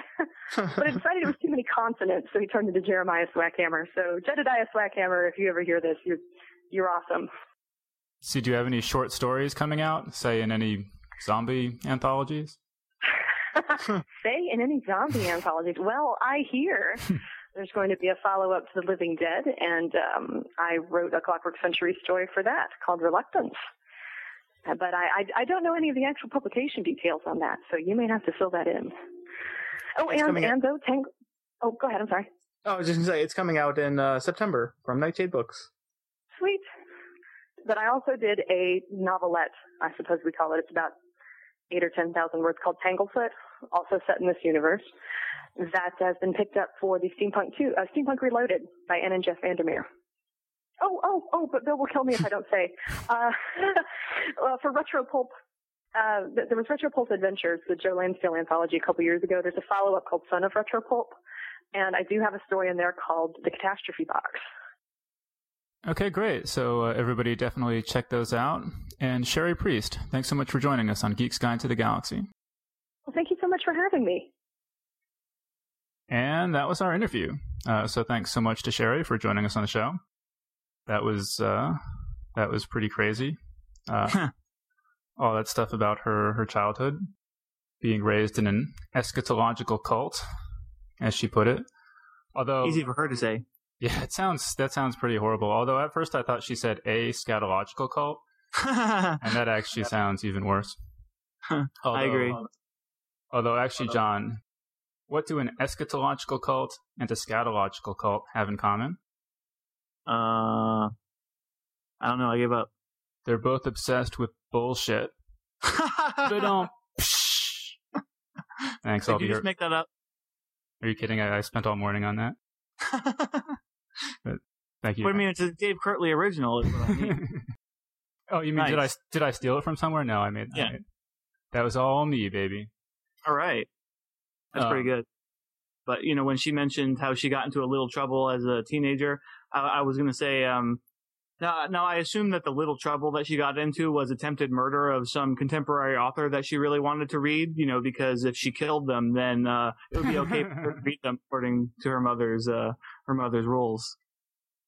but I decided it was too many consonants, so he turned into Jeremiah Swakhammer. So Jedediah Swakhammer, if you ever hear this, you're you're awesome. So, do you have any short stories coming out, say in any zombie anthologies? Say in any zombie anthologies. Well, I hear there's going to be a follow up to The Living Dead, and um, I wrote a Clockwork Century story for that called Reluctance. Uh, But I, I, I don't know any of the actual publication details on that, so you may have to fill that in. Oh, It's and and though Tang. Oh, go ahead. I'm sorry. Oh, I was just gonna say it's coming out in uh, September from Nightshade Books. Sweet. But I also did a novelette, I suppose we call it. It's about eight or ten thousand words called Tanglefoot, also set in this universe. That has been picked up for the Steampunk 2, uh, Steampunk Reloaded by Ann and Jeff Vandermeer. Oh, oh, oh, but Bill will kill me if I don't say. Uh, uh, for Retro Pulp, uh, there was Retro Pulp Adventures, the Joe Lansdale anthology a couple years ago. There's a follow-up called Son of Retro Pulp, and I do have a story in there called The Catastrophe Box. Okay, great. So uh, everybody definitely check those out. And Cherie Priest, thanks so much for joining us on Geek's Guide to the Galaxy. Well, thank you so much for having me. And that was our interview. Uh, so thanks so much to Cherie for joining us on the show. That was uh, that was pretty crazy. Uh, all that stuff about her her childhood, being raised in an eschatological cult, as she put it. Although Easy for her to say. yeah, it sounds that sounds pretty horrible. Although at first I thought she said a scatological cult, and that actually sounds even worse. I agree. Although actually, John, what do an eschatological cult and a scatological cult have in common? uh, I don't know. I gave up. They're both obsessed with bullshit. They don't. Thanks. Did I'll be you here. just make that up? Are you kidding? I, I spent all morning on that. Thank you. Put me into Dave Kirtley original. Is what I mean. oh, you mean did I did I steal it from somewhere? No, I made. I Yeah. made- that was all me, baby. All right, that's Um, pretty good. But you know, when she mentioned how she got into a little trouble as a teenager, I, I was going to say, um, now, now I assume that the little trouble that she got into was attempted murder of some contemporary author that she really wanted to read. You know, because if she killed them, then uh, it would be okay for her to read them according to her mother's uh, her mother's rules.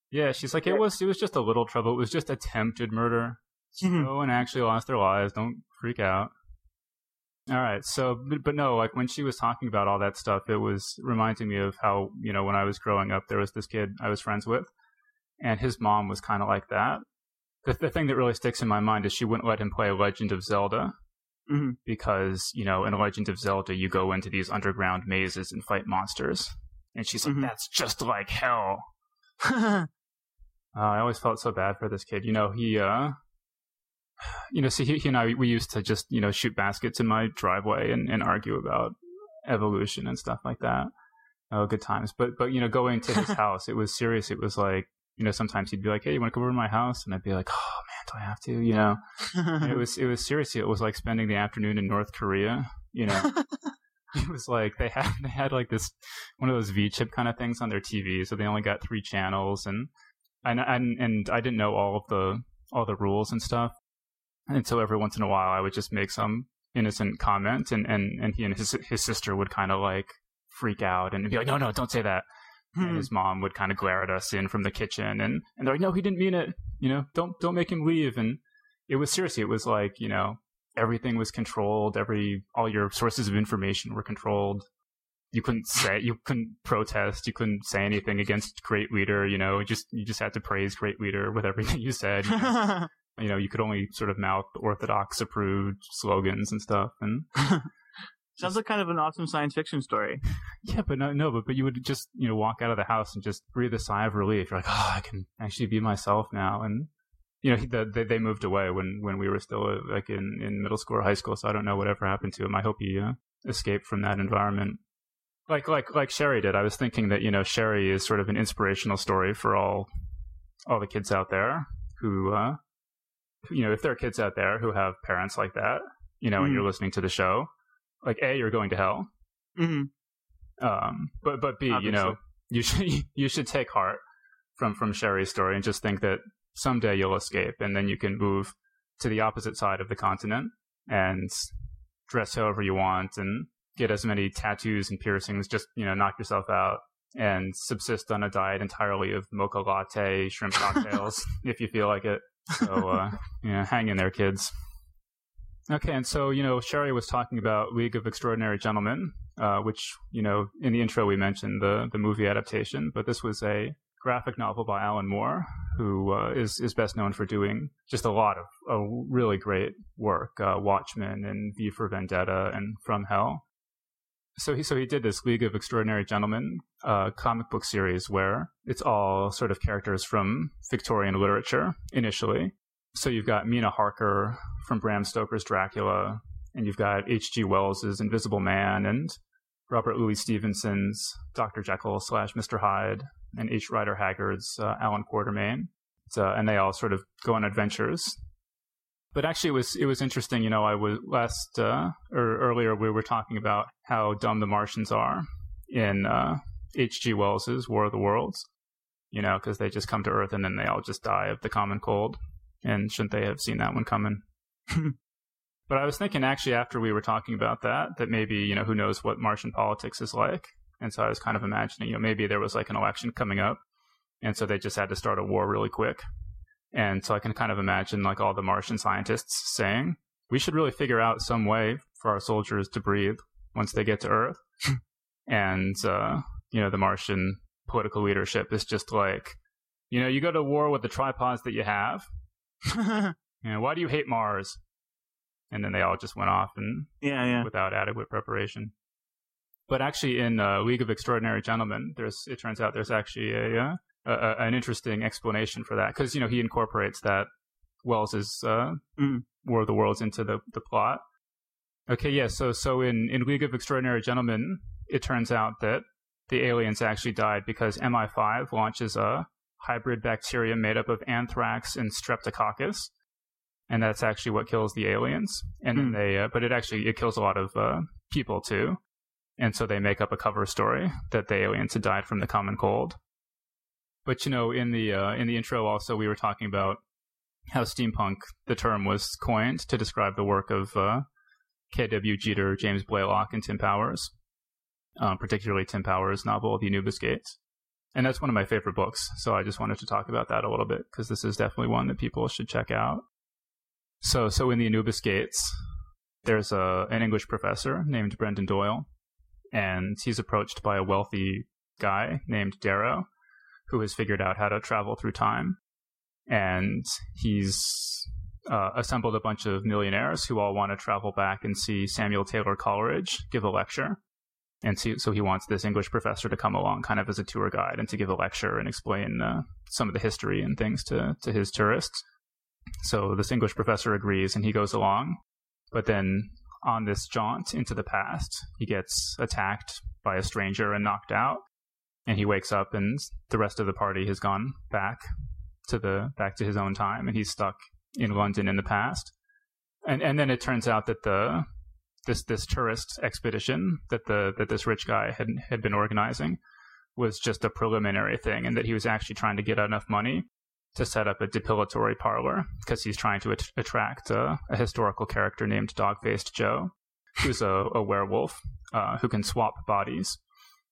Yeah, she's like it was. It was just a little trouble. It was just attempted murder. No one actually lost their lives. Don't freak out. All right. So, but, but no, like when she was talking about all that stuff, it was reminding me of how, you know, when I was growing up, there was this kid I was friends with, and his mom was kind of like that. The, the thing that really sticks in my mind is she wouldn't let him play Legend of Zelda Mhm. because, you know, in Legend of Zelda, you go into these underground mazes and fight monsters. And she's like, Mhm. that's just like hell. Uh, I always felt so bad for this kid. You know, he, uh, you know, see, he, he and I, we used to just, you know, shoot baskets in my driveway and, and argue about evolution and stuff like that. Oh, good times. But, but, you know, going to his house, it was serious. It was like, you know, sometimes he'd be like, Hey, you want to come over to my house? And I'd be like, Oh man, do I have to? You know, it was, it was seriously, it was like spending the afternoon in North Korea, you know, it was like they had they had like this one of those V chip kind of things on their TV, so they only got three channels, and and and and I didn't know all of the all the rules and stuff, and so every once in a while I would just make some innocent comment, and and and he and his his sister would kind of like freak out and be like, no no don't say that. Hmm. And his mom would kind of glare at us in from the kitchen, and and they're like, no, he didn't mean it. You know, don't don't make him leave. And it was seriously, it was like you know, everything was controlled. Every all your sources of information were controlled. You couldn't say, you couldn't protest, you couldn't say anything against Great Leader. You know, just you just had to praise Great Leader with everything you said. you know, you know, you could only sort of mouth Orthodox approved slogans and stuff. And Sounds like kind of an awesome science fiction story. yeah, but no, no, but but you would just you know walk out of the house and just breathe a sigh of relief. You're like, oh, I can actually be myself now. And you know, he, the, they they moved away when when we were still uh, like in in middle school or high school. So I don't know whatever happened to him. I hope he uh, escaped from that environment. Like like like Cherie did. I was thinking that you know Cherie is sort of an inspirational story for all all the kids out there who uh you know if there are kids out there who have parents like that you know and Mhm. you're listening to the show like a you're going to hell hmm um, but but B, you know, you should you should take heart from from Cherie's story and just think that someday you'll escape, and then you can move to the opposite side of the continent and dress however you want and get as many tattoos and piercings. Just you know, knock yourself out and subsist on a diet entirely of mocha latte, shrimp cocktails, if you feel like it. So uh, know, hang in there, kids. Okay, and so you know, Cherie was talking about League of Extraordinary Gentlemen, uh, which you know in the intro we mentioned the the movie adaptation, but this was a graphic novel by Alan Moore, who uh, is is best known for doing just a lot of uh, really great work, uh, Watchmen and V for Vendetta and From Hell. So he so he did this League of Extraordinary Gentlemen uh, comic book series where it's all sort of characters from Victorian literature initially. So you've got Mina Harker from Bram Stoker's Dracula, and you've got H.G. Wells's Invisible Man, and Robert Louis Stevenson's Dr. Jekyll slash Mr. Hyde, and H. Rider Haggard's uh, Allan Quatermain. and they all sort of go on adventures. But actually, it was it was interesting. You know, I was last uh, or earlier we were talking about how dumb the Martians are in H.G. Wells's War of the Worlds. You know, because they just come to Earth and then they all just die of the common cold. And shouldn't they have seen that one coming? but I was thinking actually after we were talking about that, that maybe you know who knows what Martian politics is like. And so I was kind of imagining, you know, maybe there was like an election coming up, and so they just had to start a war really quick. And so I can kind of imagine like all the Martian scientists saying, we should really figure out some way for our soldiers to breathe once they get to Earth. and, uh, you know, the Martian political leadership is just like, you know, you go to war with the tripods that you have. you know, why do you hate Mars? And then they all just went off and yeah, yeah. without adequate preparation. But actually, in uh, League of Extraordinary Gentlemen, there's it turns out there's actually a, uh, a an interesting explanation for that because you know he incorporates that Wells's uh, mm. War of the Worlds into the the plot. Okay, yeah. So so in in League of Extraordinary Gentlemen, it turns out that the aliens actually died because MI5 launches a hybrid bacteria made up of anthrax and streptococcus, and that's actually what kills the aliens. And mm. then they, uh, but it actually it kills a lot of uh, people too. And so they make up a cover story that the aliens had died from the common cold. But you know, in the uh, in the intro, also we were talking about how steampunk the term was coined to describe the work of uh, K.W. Jeter, James Blaylock, and Tim Powers, um, particularly Tim Powers' novel *The Anubis Gates*. And that's one of my favorite books, so I just wanted to talk about that a little bit because this is definitely one that people should check out. So, so in *The Anubis Gates*, there's a an English professor named Brendan Doyle, and he's approached by a wealthy guy named Darrow who has figured out how to travel through time. And he's uh, assembled a bunch of millionaires who all want to travel back and see Samuel Taylor Coleridge give a lecture. And so, so he wants this English professor to come along kind of as a tour guide and to give a lecture and explain uh, some of the history and things to, to his tourists. So this English professor agrees and he goes along. But then on this jaunt into the past, he gets attacked by a stranger and knocked out and he wakes up and the rest of the party has gone back to the back to his own time and he's stuck in London in the past. And and then it turns out that the this this tourist expedition that the that this rich guy had had been organizing was just a preliminary thing and that he was actually trying to get enough money to set up a depilatory parlor because he's trying to at- attract a, a, historical character named Dog-Faced Joe, who's a, a werewolf uh, who can swap bodies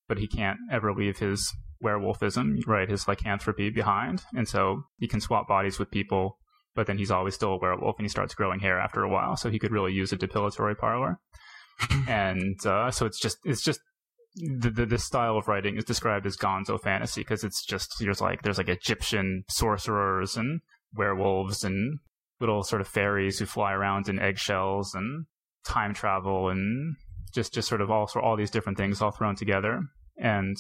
but he can't ever leave his werewolfism, right? His lycanthropy behind. And so he can swap bodies with people, but then he's always still a werewolf and he starts growing hair after a while. So he could really use a depilatory parlor. and uh, so it's just, it's just, the, the, this style of writing is described as gonzo fantasy because it's just, there's like, there's like Egyptian sorcerers and werewolves and little sort of fairies who fly around in eggshells and time travel and just, just sort of all, all these different things all thrown together and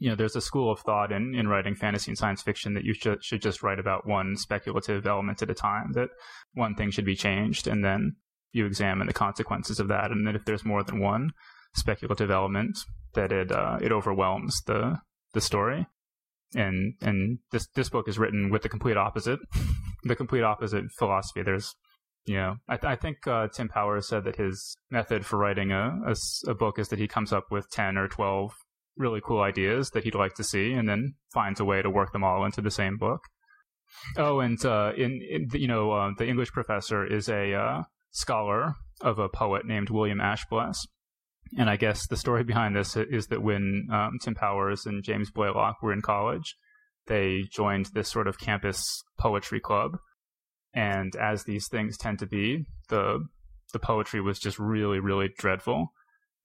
you know, there's a school of thought in, in writing fantasy and science fiction that you should, should just write about one speculative element at a time, that one thing should be changed, and then you examine the consequences of that. And then if there's more than one speculative element, that it, uh, it overwhelms the, the story. And, and this, this book is written with the complete opposite, the complete opposite philosophy. There's, you know, I, th- I think uh, Tim Powers said that his method for writing a, a, a book is that he comes up with 10 or 12 really cool ideas that he'd like to see, and then finds a way to work them all into the same book. Oh, and uh, in, in, you know, uh, the English professor is a uh, scholar of a poet named William Ashbless. And I guess the story behind this is that when um, Tim Powers and James Blaylock were in college, they joined this sort of campus poetry club. And as these things tend to be, the the poetry was just really, really dreadful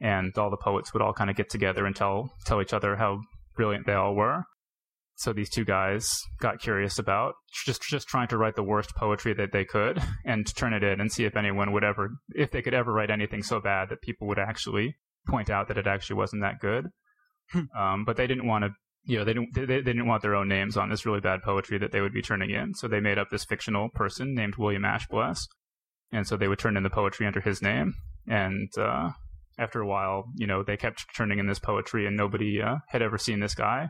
and all the poets would all kind of get together and tell tell each other how brilliant they all were. So these two guys got curious about just just trying to write the worst poetry that they could and turn it in and see if anyone would ever if they could ever write anything so bad that people would actually point out that it actually wasn't that good. Hmm. um, but they didn't want to you know they didn't they, they didn't want their own names on this really bad poetry that they would be turning in. So they made up this fictional person named William Ashbless, and so they would turn in the poetry under his name. And uh, after a while, you know, they kept turning in this poetry and nobody uh, had ever seen this guy.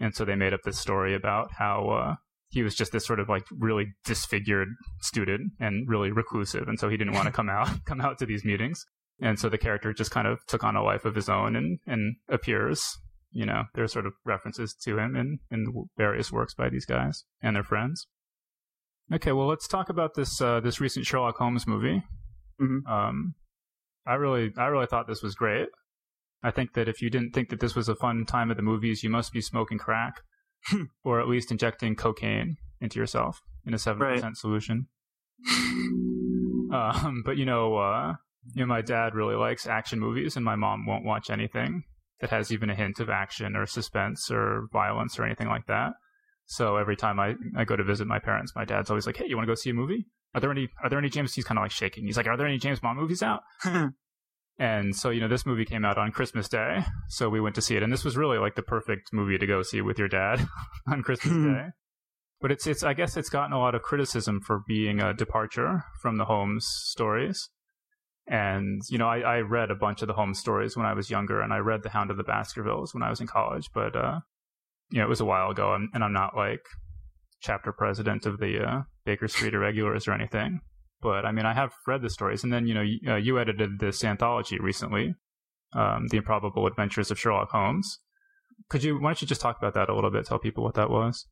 And so they made up this story about how uh, he was just this sort of like really disfigured student and really reclusive, and so he didn't want to come out come out to these meetings. And so the character just kind of took on a life of his own and and appears. You know, there's sort of references to him in in various works by these guys and their friends. Okay, well, let's talk about this uh, this recent Sherlock Holmes movie. Mhm. Um, I really I really thought this was great. I think that if you didn't think that this was a fun time at the movies, you must be smoking crack, or at least injecting cocaine into yourself in a seven percent solution. Um, but you know, uh, you know, my dad really likes action movies, and my mom won't watch anything that has even a hint of action or suspense or violence or anything like that. So every time I, I go to visit my parents, my dad's always like, "Hey, you want to go see a movie? Are there any Are there any James?" He's kind of like shaking. He's like, "Are there any James Bond movies out?" And so, you know, this movie came out on Christmas Day, so we went to see it, and this was really like the perfect movie to go see with your dad on Christmas Day. But it's it's I guess it's gotten a lot of criticism for being a departure from the Holmes stories. And you know, I, I read a bunch of the Holmes stories when I was younger, and I read The Hound of the Baskervilles when I was in college. But uh, you know, it was a while ago, and, and I'm not like chapter president of the uh, Baker Street Irregulars or anything. But I mean, I have read the stories, and then you know, you, uh, you edited this anthology recently, um, "The Improbable Adventures of Sherlock Holmes." Could you? Why don't you just talk about that a little bit? Tell people what that was.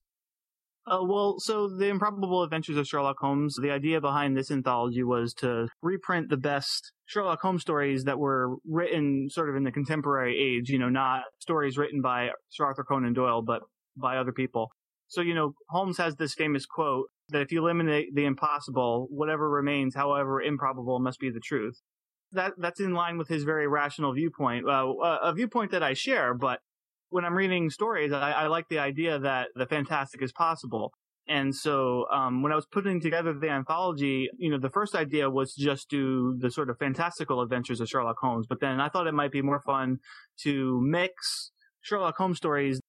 Uh, well, so the Improbable Adventures of Sherlock Holmes. The idea behind this anthology was to reprint the best Sherlock Holmes stories that were written sort of in the contemporary age. You know, not stories written by Sir Arthur Conan Doyle, but by other people. So, you know, Holmes has this famous quote that if you eliminate the impossible, whatever remains, however improbable, must be the truth. That that's in line with his very rational viewpoint, uh, a viewpoint that I share. But when I'm reading stories, I, I like the idea that the fantastic is possible. And so, um, when I was putting together the anthology, you know, the first idea was just do the sort of fantastical adventures of Sherlock Holmes. But then I thought it might be more fun to mix Sherlock Holmes stories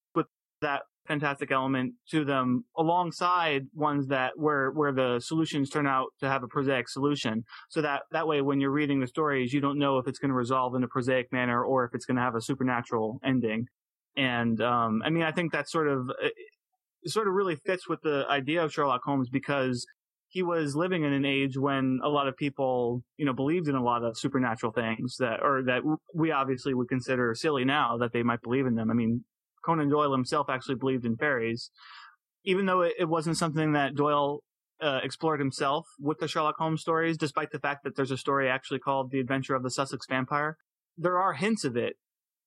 that fantastic element to them alongside ones that where where the solutions turn out to have a prosaic solution so that that way when you're reading the stories you don't know if it's going to resolve in a prosaic manner or if it's going to have a supernatural ending and um, i mean i think that sort of it sort of really fits with the idea of sherlock holmes because he was living in an age when a lot of people, you know, believed in a lot of supernatural things that, or that we obviously would consider silly now that they might believe in them. I mean, Conan Doyle himself actually believed in fairies, even though it, it wasn't something that Doyle uh, explored himself with the Sherlock Holmes stories, despite the fact that there's a story actually called The Adventure of the Sussex Vampire. There are hints of it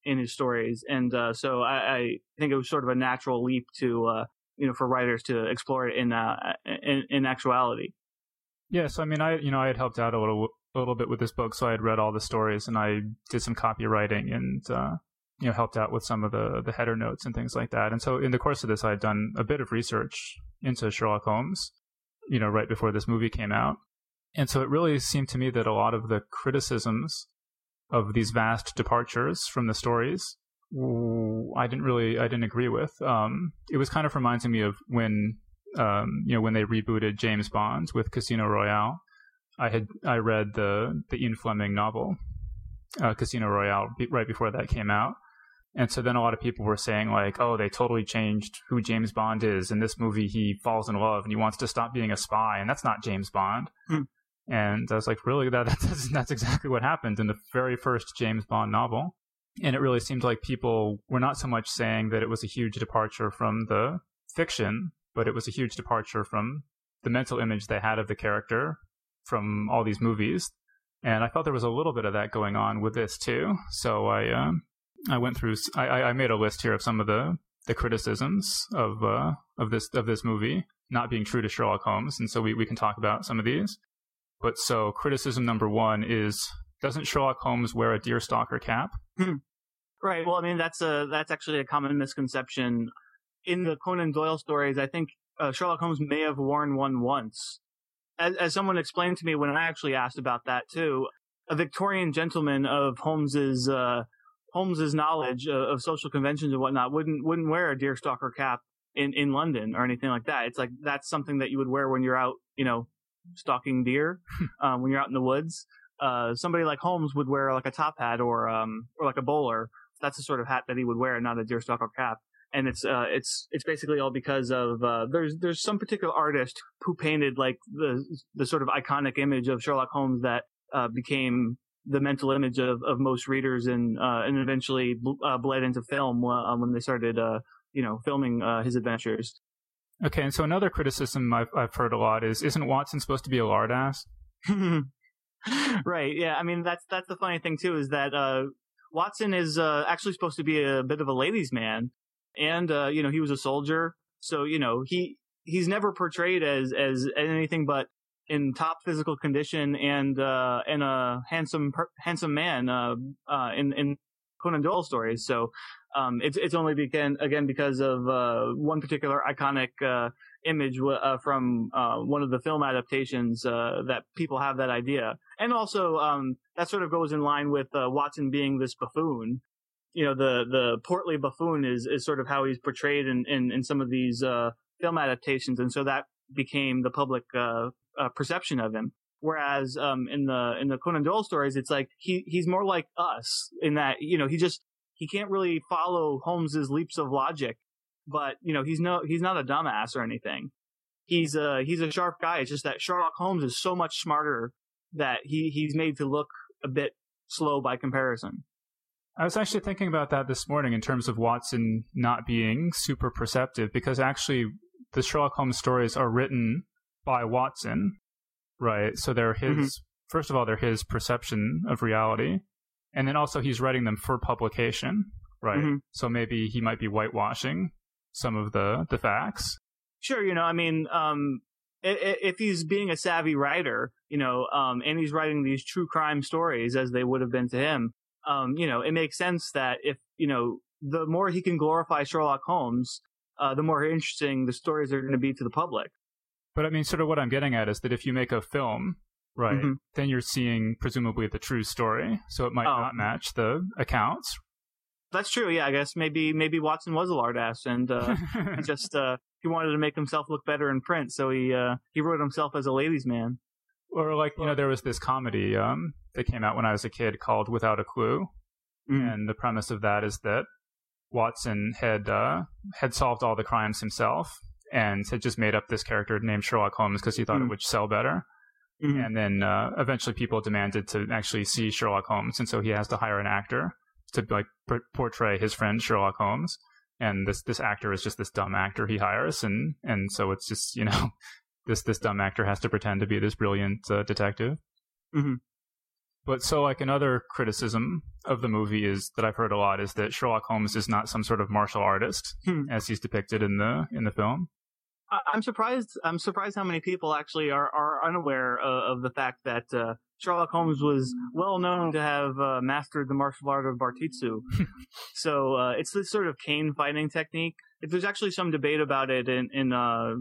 in his stories, and uh, so I, I, think it was sort of a natural leap to, uh, you know, for writers to explore it in, uh, in, in actuality. Yeah, so I mean, I you know I had helped out a little a little bit with this book, so I had read all the stories and I did some copywriting and uh, you know helped out with some of the the header notes and things like that. And so in the course of this, I had done a bit of research into Sherlock Holmes, you know, right before this movie came out. And so it really seemed to me that a lot of the criticisms of these vast departures from the stories, I didn't really, I didn't agree with. Um, it was kind of reminding me of when, um, you know, when they rebooted James Bond with Casino Royale. I had I read the the Ian Fleming novel, uh, Casino Royale, right before that came out, and so then a lot of people were saying like, oh, they totally changed who James Bond is. In this movie, he falls in love and he wants to stop being a spy, and that's not James Bond. Hmm. And I was like, really? That that's, that's exactly what happened in the very first James Bond novel. And it really seemed like people were not so much saying that it was a huge departure from the fiction, but it was a huge departure from the mental image they had of the character from all these movies. And I thought there was a little bit of that going on with this too. So I um, I went through. I, I made a list here of some of the the criticisms of uh, of this of this movie not being true to Sherlock Holmes, and so we, we can talk about some of these. But so criticism number one is doesn't Sherlock Holmes wear a deerstalker cap? Hmm. Right. Well, I mean that's a that's actually a common misconception in the Conan Doyle stories. I think uh, Sherlock Holmes may have worn one once. As, as someone explained to me when I actually asked about that too, a Victorian gentleman of Holmes's uh, Holmes's knowledge of, of social conventions and whatnot wouldn't wouldn't wear a deerstalker cap in in London or anything like that. It's like that's something that you would wear when you're out, you know, stalking deer, um, when you're out in the woods. Uh, somebody like Holmes would wear like a top hat or um or like a bowler. That's the sort of hat that he would wear, not a deerstalker cap. and it's uh, it's it's basically all because of uh, there's there's some particular artist who painted like the the sort of iconic image of Sherlock Holmes that uh, became the mental image of, of most readers and uh, and eventually uh, bled into film uh, when they started you know filming his adventures. Okay, and so another criticism I've I've heard a lot is isn't Watson supposed to be a lard ass? right. Yeah. I mean that's that's the funny thing too is that Watson is actually supposed to be a bit of a ladies' man and uh, you know he was a soldier, so you know he he's never portrayed as as anything but in top physical condition and uh, and a handsome handsome man uh, uh, in in Conan Doyle stories. So um, it's it's only again again because of uh, one particular iconic uh, image uh, from uh, one of the film adaptations uh, that people have that idea, and also um, that sort of goes in line with uh, Watson being this buffoon. You know the the portly buffoon is is sort of how he's portrayed in in, in some of these uh, film adaptations, and so that became the public uh, uh, perception of him. Whereas um, in the in the Conan Doyle stories, it's like he he's more like us in that you know he just he can't really follow Holmes's leaps of logic, but you know he's no he's not a dumbass or anything. He's a he's a sharp guy. It's just that Sherlock Holmes is so much smarter that he he's made to look a bit slow by comparison. I was actually thinking about that this morning in terms of Watson not being super perceptive, because actually the Sherlock Holmes stories are written by Watson, right? So they're his, mm-hmm. first of all, they're his perception of reality. And then also he's writing them for publication, right? Mm-hmm. So maybe he might be whitewashing some of the, the facts. Sure, you know, I mean, um, if he's being a savvy writer, you know, um, and he's writing these true crime stories as they would have been to him, um, you know, it makes sense that if, you know, the more he can glorify Sherlock Holmes, uh, the more interesting the stories are going to be to the public. But I mean, sort of what I'm getting at is that if you make a film, right, mm-hmm. then you're seeing presumably the true story. So it might oh. not match the accounts. That's true. Yeah, I guess maybe maybe Watson was a lard ass and uh, he just uh, he wanted to make himself look better in print, so he uh, he wrote himself as a ladies' man. Or like you know, there was this comedy um, that came out when I was a kid called Without a Clue, mm. and the premise of that is that Watson had uh, had solved all the crimes himself and had just made up this character named Sherlock Holmes because he thought mm. it would sell better. Mm-hmm. And then uh, eventually, people demanded to actually see Sherlock Holmes, and so he has to hire an actor to like p- portray his friend Sherlock Holmes. And this this actor is just this dumb actor he hires, and and so it's just you know this this dumb actor has to pretend to be this brilliant uh, detective. Mm-hmm. But so, like another criticism of the movie is that I've heard a lot is that Sherlock Holmes is not some sort of martial artist hmm. as he's depicted in the in the film. I'm surprised. I'm surprised how many people actually are are unaware of, of the fact that uh, Sherlock Holmes was well known to have uh, mastered the martial art of Bartitsu. so uh, it's this sort of cane fighting technique. If There's actually some debate about it in in uh,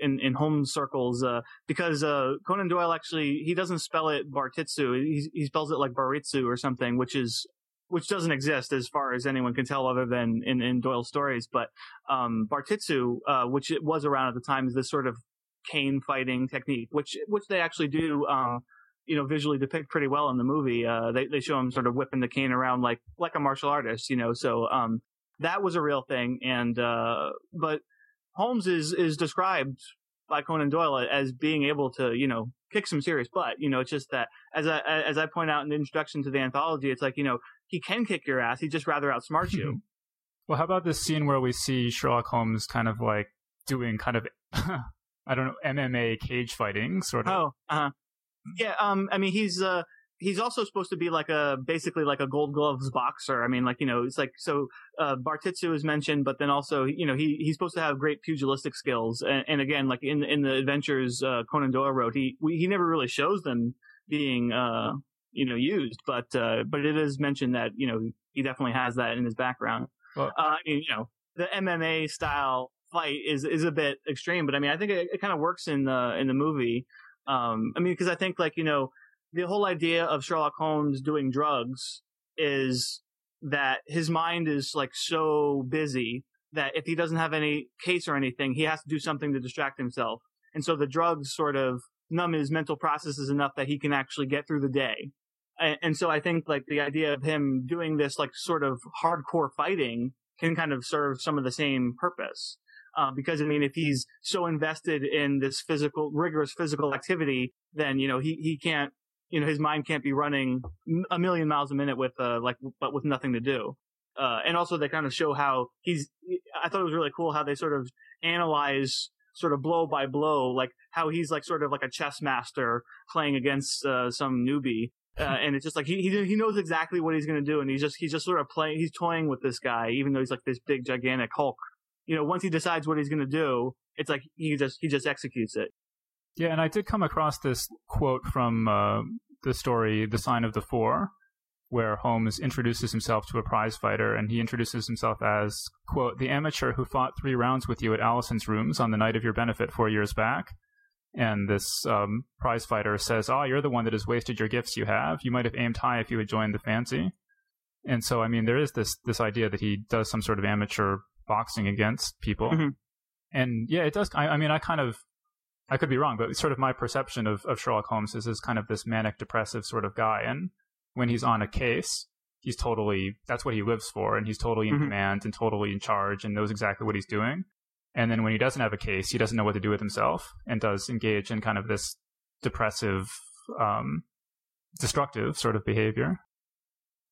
in, in home circles uh, because uh, Conan Doyle actually he doesn't spell it Bartitsu. He, he spells it like Baritsu or something which is which doesn't exist as far as anyone can tell other than in, in Doyle stories. But um, Bartitsu uh, which it was around at the time is this sort of cane fighting technique which which they actually do uh, you know visually depict pretty well in the movie. Uh, they they show him sort of whipping the cane around like like a martial artist you know so um, that was a real thing. And uh, but Holmes is is described by Conan Doyle as being able to, you know, kick some serious butt. You know, it's just that as I as I point out in the introduction to the anthology, it's like you know he can kick your ass. He'd just rather outsmart you. well, how about this scene where we see Sherlock Holmes kind of like doing kind of I don't know MMA cage fighting sort of. Oh, uh huh. Yeah, um, I mean he's uh he's also supposed to be like a basically like a gold gloves boxer. I mean, like you know, it's like so. Uh, Bartitsu is mentioned, but then also you know he he's supposed to have great pugilistic skills. And, and again, like in in the adventures uh, Conan Doyle wrote, he we, he never really shows them being uh you know used, but uh but it is mentioned that you know he definitely has that in his background. Well, uh, I mean, you know, the MMA style fight is is a bit extreme, but I mean, I think it, it kind of works in the in the movie. Um, I mean, because I think like you know the whole idea of Sherlock Holmes doing drugs is that his mind is like so busy that if he doesn't have any case or anything, he has to do something to distract himself. And so the drugs sort of numb his mental processes enough that he can actually get through the day. And, so I think like the idea of him doing this like sort of hardcore fighting can kind of serve some of the same purpose. Uh, because I mean, if he's so invested in this physical, rigorous physical activity, then you know he he can't, you know, his mind can't be running a million miles a minute with uh like, but with nothing to do. Uh, and also they kind of show how he's. I thought it was really cool how they sort of analyze sort of blow by blow, like how he's like sort of like a chess master playing against uh, some newbie. Uh, and it's just like he, he he knows exactly what he's going to do, and he's just he's just sort of playing. He's toying with this guy, even though he's like this big gigantic Hulk. You know, once he decides what he's going to do, it's like he just he just executes it. Yeah, and I did come across this quote from uh, the story "The Sign of the Four, where Holmes introduces himself to a prize fighter, and he introduces himself as, quote, the amateur who fought three rounds with you at Allison's rooms on the night of your benefit four years back. And this um, prize fighter says, Oh, you're the one that has wasted your gifts you have. You might have aimed high if you had joined the fancy. And so, I mean, there is this, this idea that he does some sort of amateur boxing against people. Mhm. And yeah, it does. I, I mean, I kind of, I could be wrong, but sort of my perception of, of Sherlock Holmes is as kind of this manic depressive sort of guy. And when he's on a case, he's totally, that's what he lives for. And he's totally in Mhm. command and totally in charge and knows exactly what he's doing. And then when he doesn't have a case, he doesn't know what to do with himself and does engage in kind of this depressive, um, destructive sort of behavior.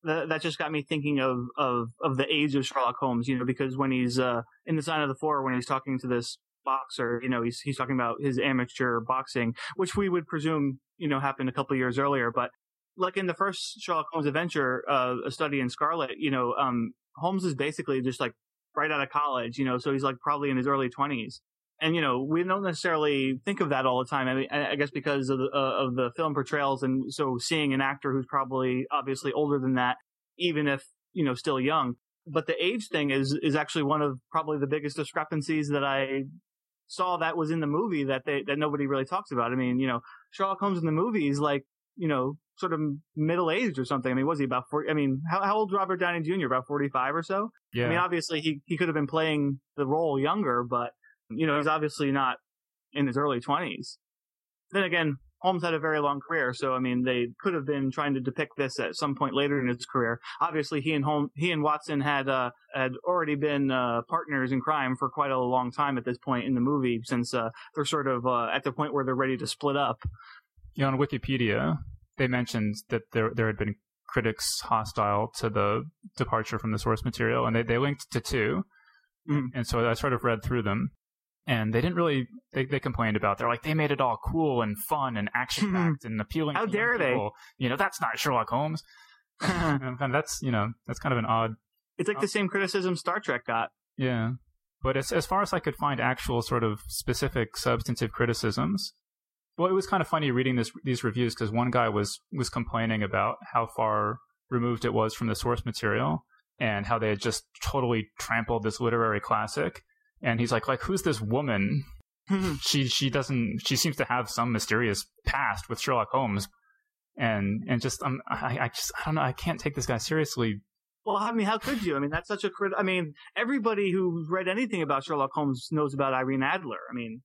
that, that just got me thinking of, of, of the age of Sherlock Holmes, you know, because when he's, uh, in the sign of the four, when he's talking to this boxer, you know, he's, he's talking about his amateur boxing, which we would presume, you know, happened a couple years earlier. But like in the first Sherlock Holmes adventure, uh, a study in Scarlet, you know, um, Holmes is basically just like right out of college, you know, so he's like probably in his early twenties. And, you know, we don't necessarily think of that all the time. I mean, I guess because of the, uh, of the film portrayals. And so seeing an actor who's probably obviously older than that, even if, you know, still young. But the age thing is, is actually one of probably the biggest discrepancies that I saw that was in the movie that they, that nobody really talks about. I mean, you know, Sherlock Holmes in the movie is like, you know, sort of middle aged or something. I mean, was he about 40? I mean, how, how old Robert Downey Jr.? About 45 or so? Yeah. I mean, obviously he, he could have been playing the role younger, but you know, he's obviously not in his early twenties. Then again, Holmes had a very long career, so I mean, they could have been trying to depict this at some point later in his career. Obviously, he and Holmes, he and Watson had uh, had already been uh, partners in crime for quite a long time at this point in the movie, since uh, they're sort of uh, at the point where they're ready to split up. know, on Wikipedia, they mentioned that there there had been critics hostile to the departure from the source material, and they, they linked to 2 Mhm. And so I sort of read through them, and they didn't really. They, they complained about. They're like they made it all cool and fun and action packed and appealing. How dare they? people. You know, that's not Sherlock Holmes. and that's you know that's kind of an odd It's like the same criticism Star Trek got. yeah. But as as far as I could find actual sort of specific substantive criticisms, well, it was kind of funny reading this these reviews because one guy was was complaining about how far removed it was from the source material and how they had just totally trampled this literary classic. And he's like, like who's this woman? she she doesn't she seems to have some mysterious past with Sherlock Holmes. And and just um, I I just I don't know I can't take this guy seriously Well, I mean, how could you? I mean, that's such a crit. I mean, everybody who's read anything about Sherlock Holmes knows about Irene Adler. I mean,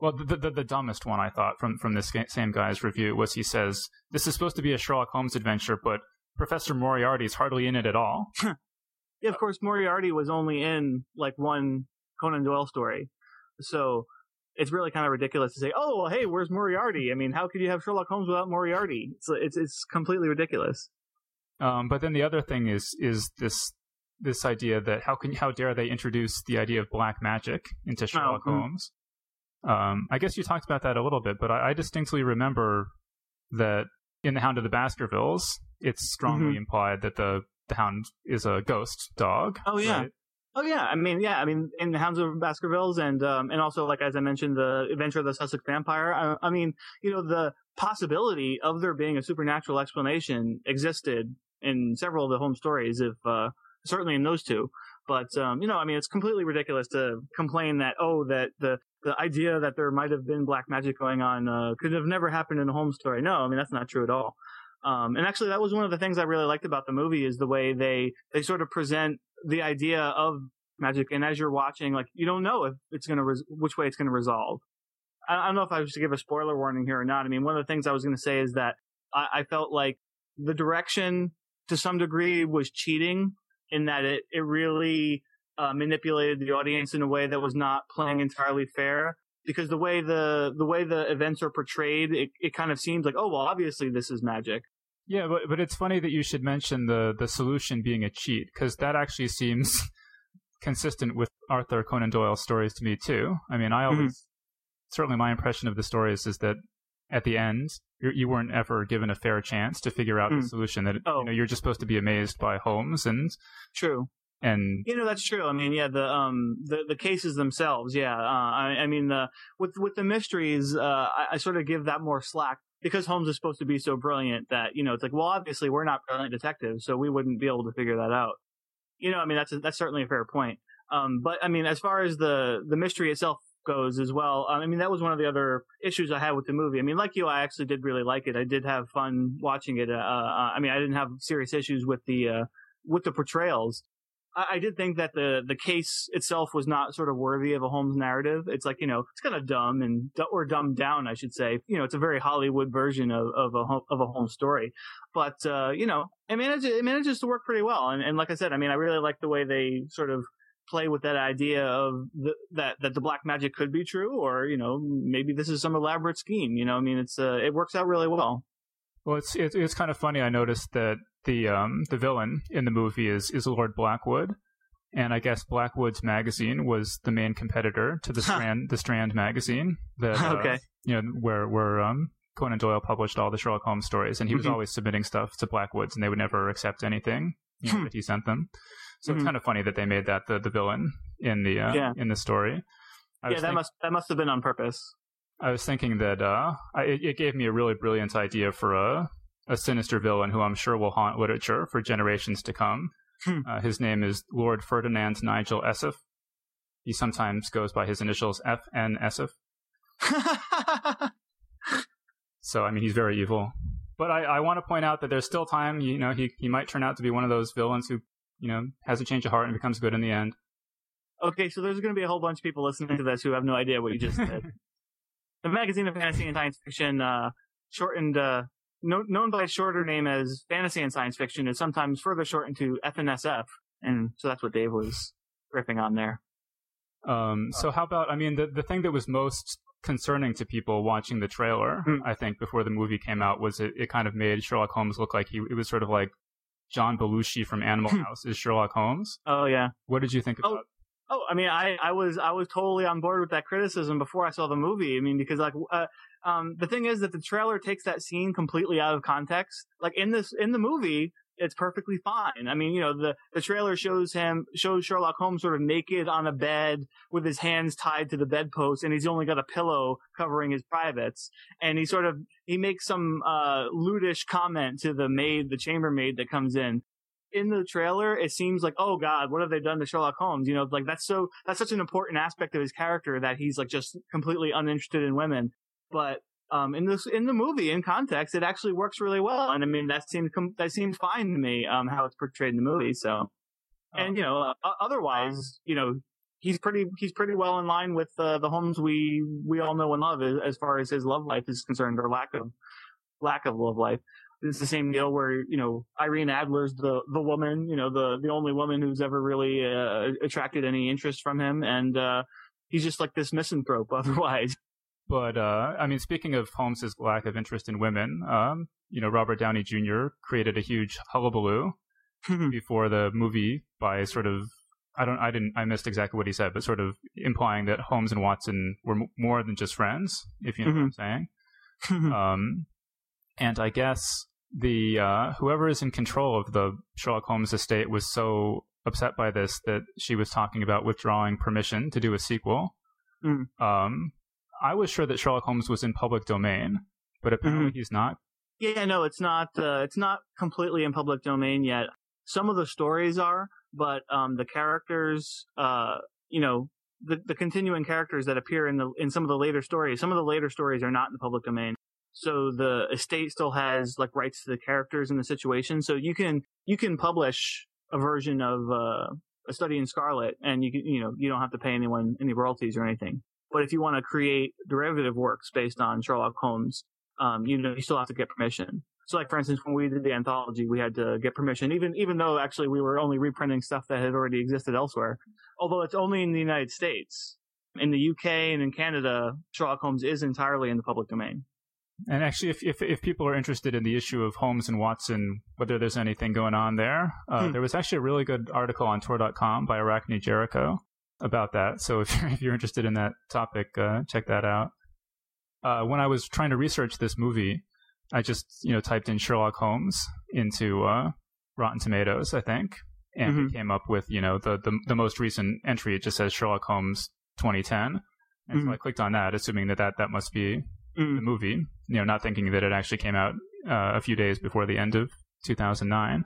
Well, the, the the dumbest one I thought from from this same guy's review was he says this is supposed to be a Sherlock Holmes adventure, but Professor Moriarty is hardly in it at all. yeah, of course, Moriarty was only in like one Conan Doyle story, so it's really kind of ridiculous to say, "Oh, well, hey, where's Moriarty?" I mean, how could you have Sherlock Holmes without Moriarty? It's it's it's completely ridiculous. Um, but then the other thing is is this this idea that how can how dare they introduce the idea of black magic into Sherlock mm. Holmes? Um, I guess you talked about that a little bit, but I, I distinctly remember that in the Hound of the Baskervilles, it's strongly Mhm. implied that the the Hound is a ghost dog. Oh, yeah. right? Oh yeah, I mean, yeah, I mean, in the Hounds of Baskervilles, and um, and also like as I mentioned, the Adventure of the Sussex Vampire. I, I mean, you know, the possibility of there being a supernatural explanation existed in several of the home stories, if uh, certainly in those two. But um, you know, I mean, it's completely ridiculous to complain that oh, that the the idea that there might have been black magic going on uh, could have never happened in a home story. No, I mean that's not true at all. Um, and actually, that was one of the things I really liked about the movie is the way they they sort of present the idea of magic, and as you're watching, like you don't know if it's going to res- which way it's going to resolve. I, I don't know if I was to give a spoiler warning here or not. I mean, one of the things I was going to say is that I, I felt like the direction to some degree was cheating in that it it really uh, manipulated the audience in a way that was not playing entirely fair. Because the way the the way the events are portrayed, it, it kind of seems like, oh well, obviously this is magic. Yeah, but but it's funny that you should mention the the solution being a cheat because that actually seems consistent with Arthur Conan Doyle's stories to me too. I mean, I always mm-hmm. certainly my impression of the stories is that at the end you're, you were not ever given a fair chance to figure out mm. the solution. That oh. you know you're just supposed to be amazed by Holmes and true. And you know that's true. I mean, yeah, the um the, the cases themselves, yeah. Uh, I, I mean, the with with the mysteries, uh, I, I sort of give that more slack because Holmes is supposed to be so brilliant that you know it's like, well, obviously we're not brilliant detectives, so we wouldn't be able to figure that out. You know, I mean, that's a, that's certainly a fair point. Um, but I mean, as far as the the mystery itself goes as well, um, I mean, that was one of the other issues I had with the movie. I mean, like you, I actually did really like it. I did have fun watching it. Uh, uh, I mean, I didn't have serious issues with the uh, with the portrayals. I, I, did think that the the case itself was not sort of worthy of a Holmes narrative. It's like you know, it's kind of dumb and or dumbed down, I should say. You know, it's a very Hollywood version of of a of a Holmes story, but uh, you know, it manages it manages to work pretty well. And, and like I said, I mean, I really like the way they sort of play with that idea of the, that that the black magic could be true, or you know, maybe this is some elaborate scheme. You know, I mean, it's uh, it works out really well. Well, it's, it's it's kind of funny. I noticed that the um the villain in the movie is is Lord Blackwood, and I guess Blackwood's magazine was the main competitor to the Strand the Strand magazine. That, uh, okay. You know where where um Conan Doyle published all the Sherlock Holmes stories, and he was mm-hmm. always submitting stuff to Blackwood's, and they would never accept anything you know, hmm. that he sent them. So mm-hmm. it's kind of funny that they made that the, the villain in the uh, yeah. in the story. I yeah, that think, must that must have been on purpose. I was thinking that uh, I, it gave me a really brilliant idea for a a sinister villain who I'm sure will haunt literature for generations to come. Hmm. Uh, his name is Lord Ferdinand Nigel Esseff. He sometimes goes by his initials F N Esseff. so I mean, he's very evil. But I, I want to point out that there's still time. You know, he he might turn out to be one of those villains who you know, has a change of heart and becomes good in the end. Okay, so there's going to be a whole bunch of people listening to this who have no idea what you just said. the magazine of fantasy and science fiction, uh, shortened, uh, no, known by its shorter name as Fantasy and Science Fiction, is sometimes further shortened to FNSF, and so that's what Dave was riffing on there. Um, so how about? I mean, the the thing that was most concerning to people watching the trailer, mm. I think, before the movie came out, was it, it kind of made Sherlock Holmes look like he it was sort of like John Belushi from Animal House is Sherlock Holmes. Oh yeah. What did you think oh, about? Oh, I mean, I, I was I was totally on board with that criticism before I saw the movie. I mean, because like, uh, um, the thing is that the trailer takes that scene completely out of context. Like in this in the movie, it's perfectly fine. I mean, you know, the, the trailer shows him, shows Sherlock Holmes sort of naked on a bed with his hands tied to the bedpost and he's only got a pillow covering his privates. And he sort of, he makes some, uh, lewdish comment to the maid, the chambermaid that comes in. In the trailer, it seems like, oh God, what have they done to Sherlock Holmes? You know, like that's so, that's such an important aspect of his character that he's like just completely uninterested in women. But um, in this in the movie in context, it actually works really well, and I mean that seems that seems fine to me. Um, how it's portrayed in the movie. So, and you know, uh, otherwise, you know, he's pretty he's pretty well in line with uh, the Holmes we we all know and love as, as far as his love life is concerned, or lack of lack of love life. It's the same deal where you know Irene Adler's the the woman, you know, the the only woman who's ever really uh, attracted any interest from him, and uh, he's just like this misanthrope otherwise. But uh, I mean, speaking of Holmes's lack of interest in women, um, you know, Robert Downey Jr. created a huge hullabaloo before the movie by sort of I don't I didn't I missed exactly what he said, but sort of implying that Holmes and Watson were m- more than just friends, if you know what I'm mm-hmm. saying. um, and I guess the uh, whoever is in control of the Sherlock Holmes estate was so upset by this that she was talking about withdrawing permission to do a sequel. Mm. Um, I was sure that Sherlock Holmes was in public domain, but apparently mm-hmm. he's not. Yeah, no, it's not. Uh, it's not completely in public domain yet. Some of the stories are, but um, the characters, uh, you know, the the continuing characters that appear in the in some of the later stories, some of the later stories are not in the public domain. So the estate still has like rights to the characters and the situation. So you can you can publish a version of uh, a study in Scarlet, and you can you know you don't have to pay anyone any royalties or anything. But if you want to create derivative works based on Sherlock Holmes, um, you know, you still have to get permission. So, like for instance, when we did the anthology, we had to get permission, even even though actually we were only reprinting stuff that had already existed elsewhere. Although it's only in the United States. In the UK and in Canada, Sherlock Holmes is entirely in the public domain. And actually, if, if, if people are interested in the issue of Holmes and Watson, whether there's anything going on there, uh, hmm. there was actually a really good article on Tor.com by Arachne Jericho about that. So if you're, if you're interested in that topic, uh, check that out. Uh, when I was trying to research this movie, I just you know typed in Sherlock Holmes into uh, Rotten Tomatoes, I think, and mm-hmm. came up with you know the, the, the most recent entry. It just says Sherlock Holmes 2010, and mm-hmm. so I clicked on that, assuming that that, that must be mm-hmm. the movie. You know, not thinking that it actually came out uh, a few days before the end of 2009.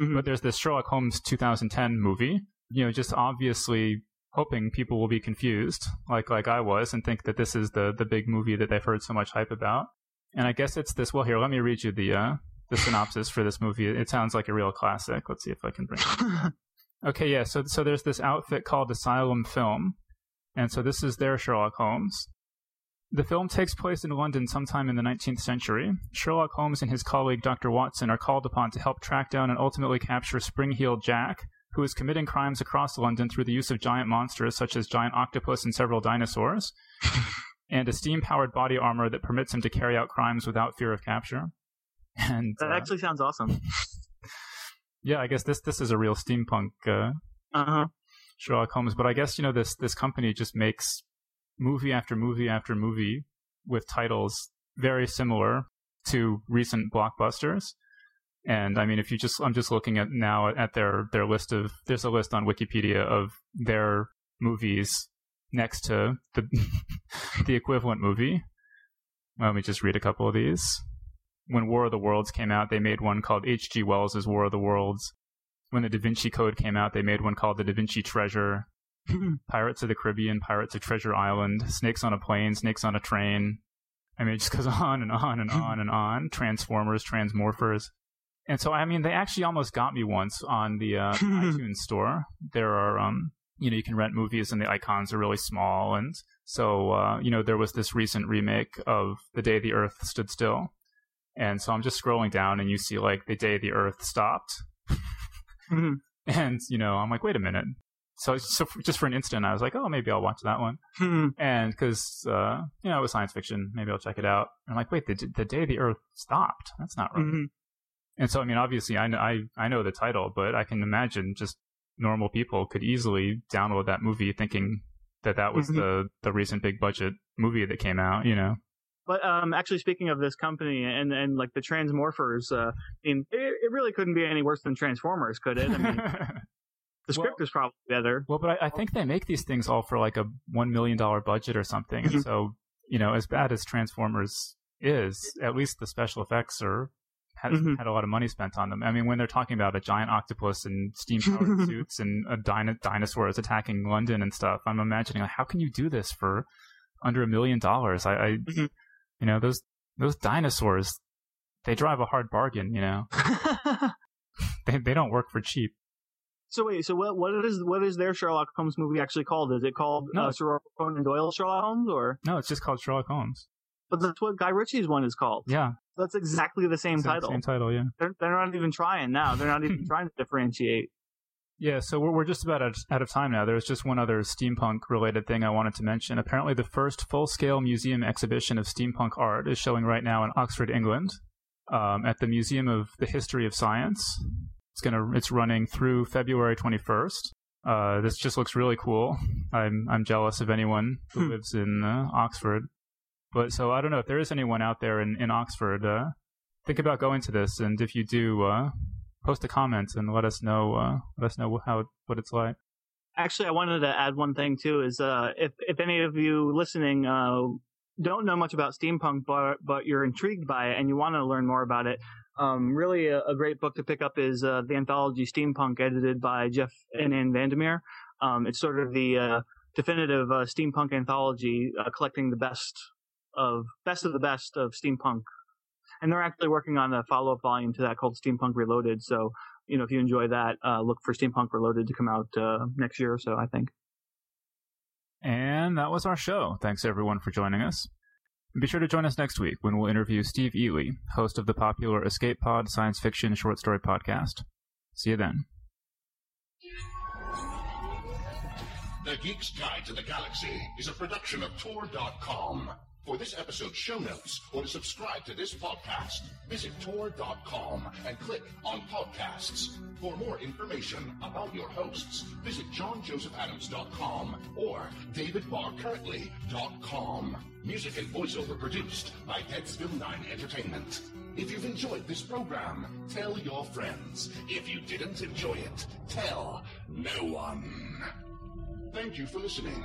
Mm-hmm. But there's this Sherlock Holmes 2010 movie. You know, just obviously hoping people will be confused, like like I was, and think that this is the the big movie that they've heard so much hype about. And I guess it's this. Well, here, let me read you the uh, the synopsis for this movie. It sounds like a real classic. Let's see if I can bring it. okay, yeah. So so there's this outfit called Asylum Film, and so this is their Sherlock Holmes. The film takes place in London sometime in the 19th century. Sherlock Holmes and his colleague Dr. Watson are called upon to help track down and ultimately capture Spring-Heeled Jack, who is committing crimes across London through the use of giant monsters such as giant octopus and several dinosaurs. and a steam powered body armor that permits him to carry out crimes without fear of capture. And that uh, actually sounds awesome. yeah, I guess this this is a real steampunk uh, uh-huh. Sherlock Holmes. But I guess you know this this company just makes movie after movie after movie with titles very similar to recent blockbusters. And I mean, if you just, I'm just looking at now at their their list of. There's a list on Wikipedia of their movies next to the the equivalent movie. Let me just read a couple of these. When War of the Worlds came out, they made one called H.G. Wells' War of the Worlds. When the Da Vinci Code came out, they made one called The Da Vinci Treasure. Pirates of the Caribbean, Pirates of Treasure Island, Snakes on a Plane, Snakes on a Train. I mean, it just goes on and on and on and on. Transformers, Transmorphers. And so, I mean, they actually almost got me once on the uh, iTunes store. There are um, you know you can rent movies and the icons are really small and so uh, you know there was this recent remake of the day the earth stood still and so i'm just scrolling down and you see like the day the earth stopped mm-hmm. and you know i'm like wait a minute so, so for, just for an instant i was like oh maybe i'll watch that one mm-hmm. and because uh, you know it was science fiction maybe i'll check it out and i'm like wait the, the day the earth stopped that's not right mm-hmm. and so i mean obviously I, I i know the title but i can imagine just normal people could easily download that movie thinking that that was mm-hmm. the the recent big budget movie that came out, you know. But um, actually, speaking of this company and and like the Transmorphers, uh, I mean, it, it really couldn't be any worse than Transformers, could it? I mean, the script well, is probably better. Well, but I, I, think they make these things all for like a one million dollar budget or something, mm-hmm. so you know, as bad as Transformers is, at least the special effects are had, mm-hmm. had a lot of money spent on them. I mean, when they're talking about a giant octopus and steam powered suits and a dino- dinosaur is attacking London and stuff, I'm imagining like, how can you do this for under a million dollars? I, I mm-hmm. you know, those those dinosaurs, they drive a hard bargain. You know, they they don't work for cheap. So wait, so what what is what is their Sherlock Holmes movie actually called? Is it called no. uh, Sir Conan Doyle Sherlock Holmes or no? It's just called Sherlock Holmes. But that's what Guy Ritchie's one is called. Yeah, that's exactly the same title. Same title, yeah. They're, they're not even trying now. They're not even trying to differentiate. Yeah, so we're, we're just about out of time now. There's just one other steampunk related thing I wanted to mention. Apparently, the first full scale museum exhibition of steampunk art is showing right now in Oxford, England, um, at the Museum of the History of Science. It's gonna it's running through February 21st. Uh, this just looks really cool. I'm I'm jealous of anyone who hmm. lives in uh, Oxford. But so I don't know if there is anyone out there in in Oxford. Uh, think about going to this, and if you do, uh, post a comment and let us know. Uh, let us know how what it's like. Actually, I wanted to add one thing too. Is uh, if if any of you listening uh, don't know much about steampunk, but but you're intrigued by it and you want to learn more about it, um, really a, a, great book to pick up is uh, the anthology Steampunk, edited by Jeff and Ann Vandermeer. Um, it's sort of the uh, definitive uh, steampunk anthology, uh, collecting the best of best of the best of steampunk. And they're actually working on a follow up volume to that called Steampunk Reloaded. So, you know, if you enjoy that, uh, look for Steampunk Reloaded to come out uh, next year or so, I think. And that was our show. Thanks everyone for joining us. Be sure to join us next week when we'll interview Steve Eley, host of the popular Escape Pod science fiction short story podcast. See you then. The Geek's Guide to the Galaxy is a production of Tor.com. For this episode's show notes or to subscribe to this podcast, visit Tor.com and click on Podcasts. For more information about your hosts, visit JohnJosephAdams.com or DavidBarrKirtley.com. Music and voiceover produced by Deadsville 9 Entertainment. If you've enjoyed this program, tell your friends. If you didn't enjoy it, tell no one. Thank you for listening.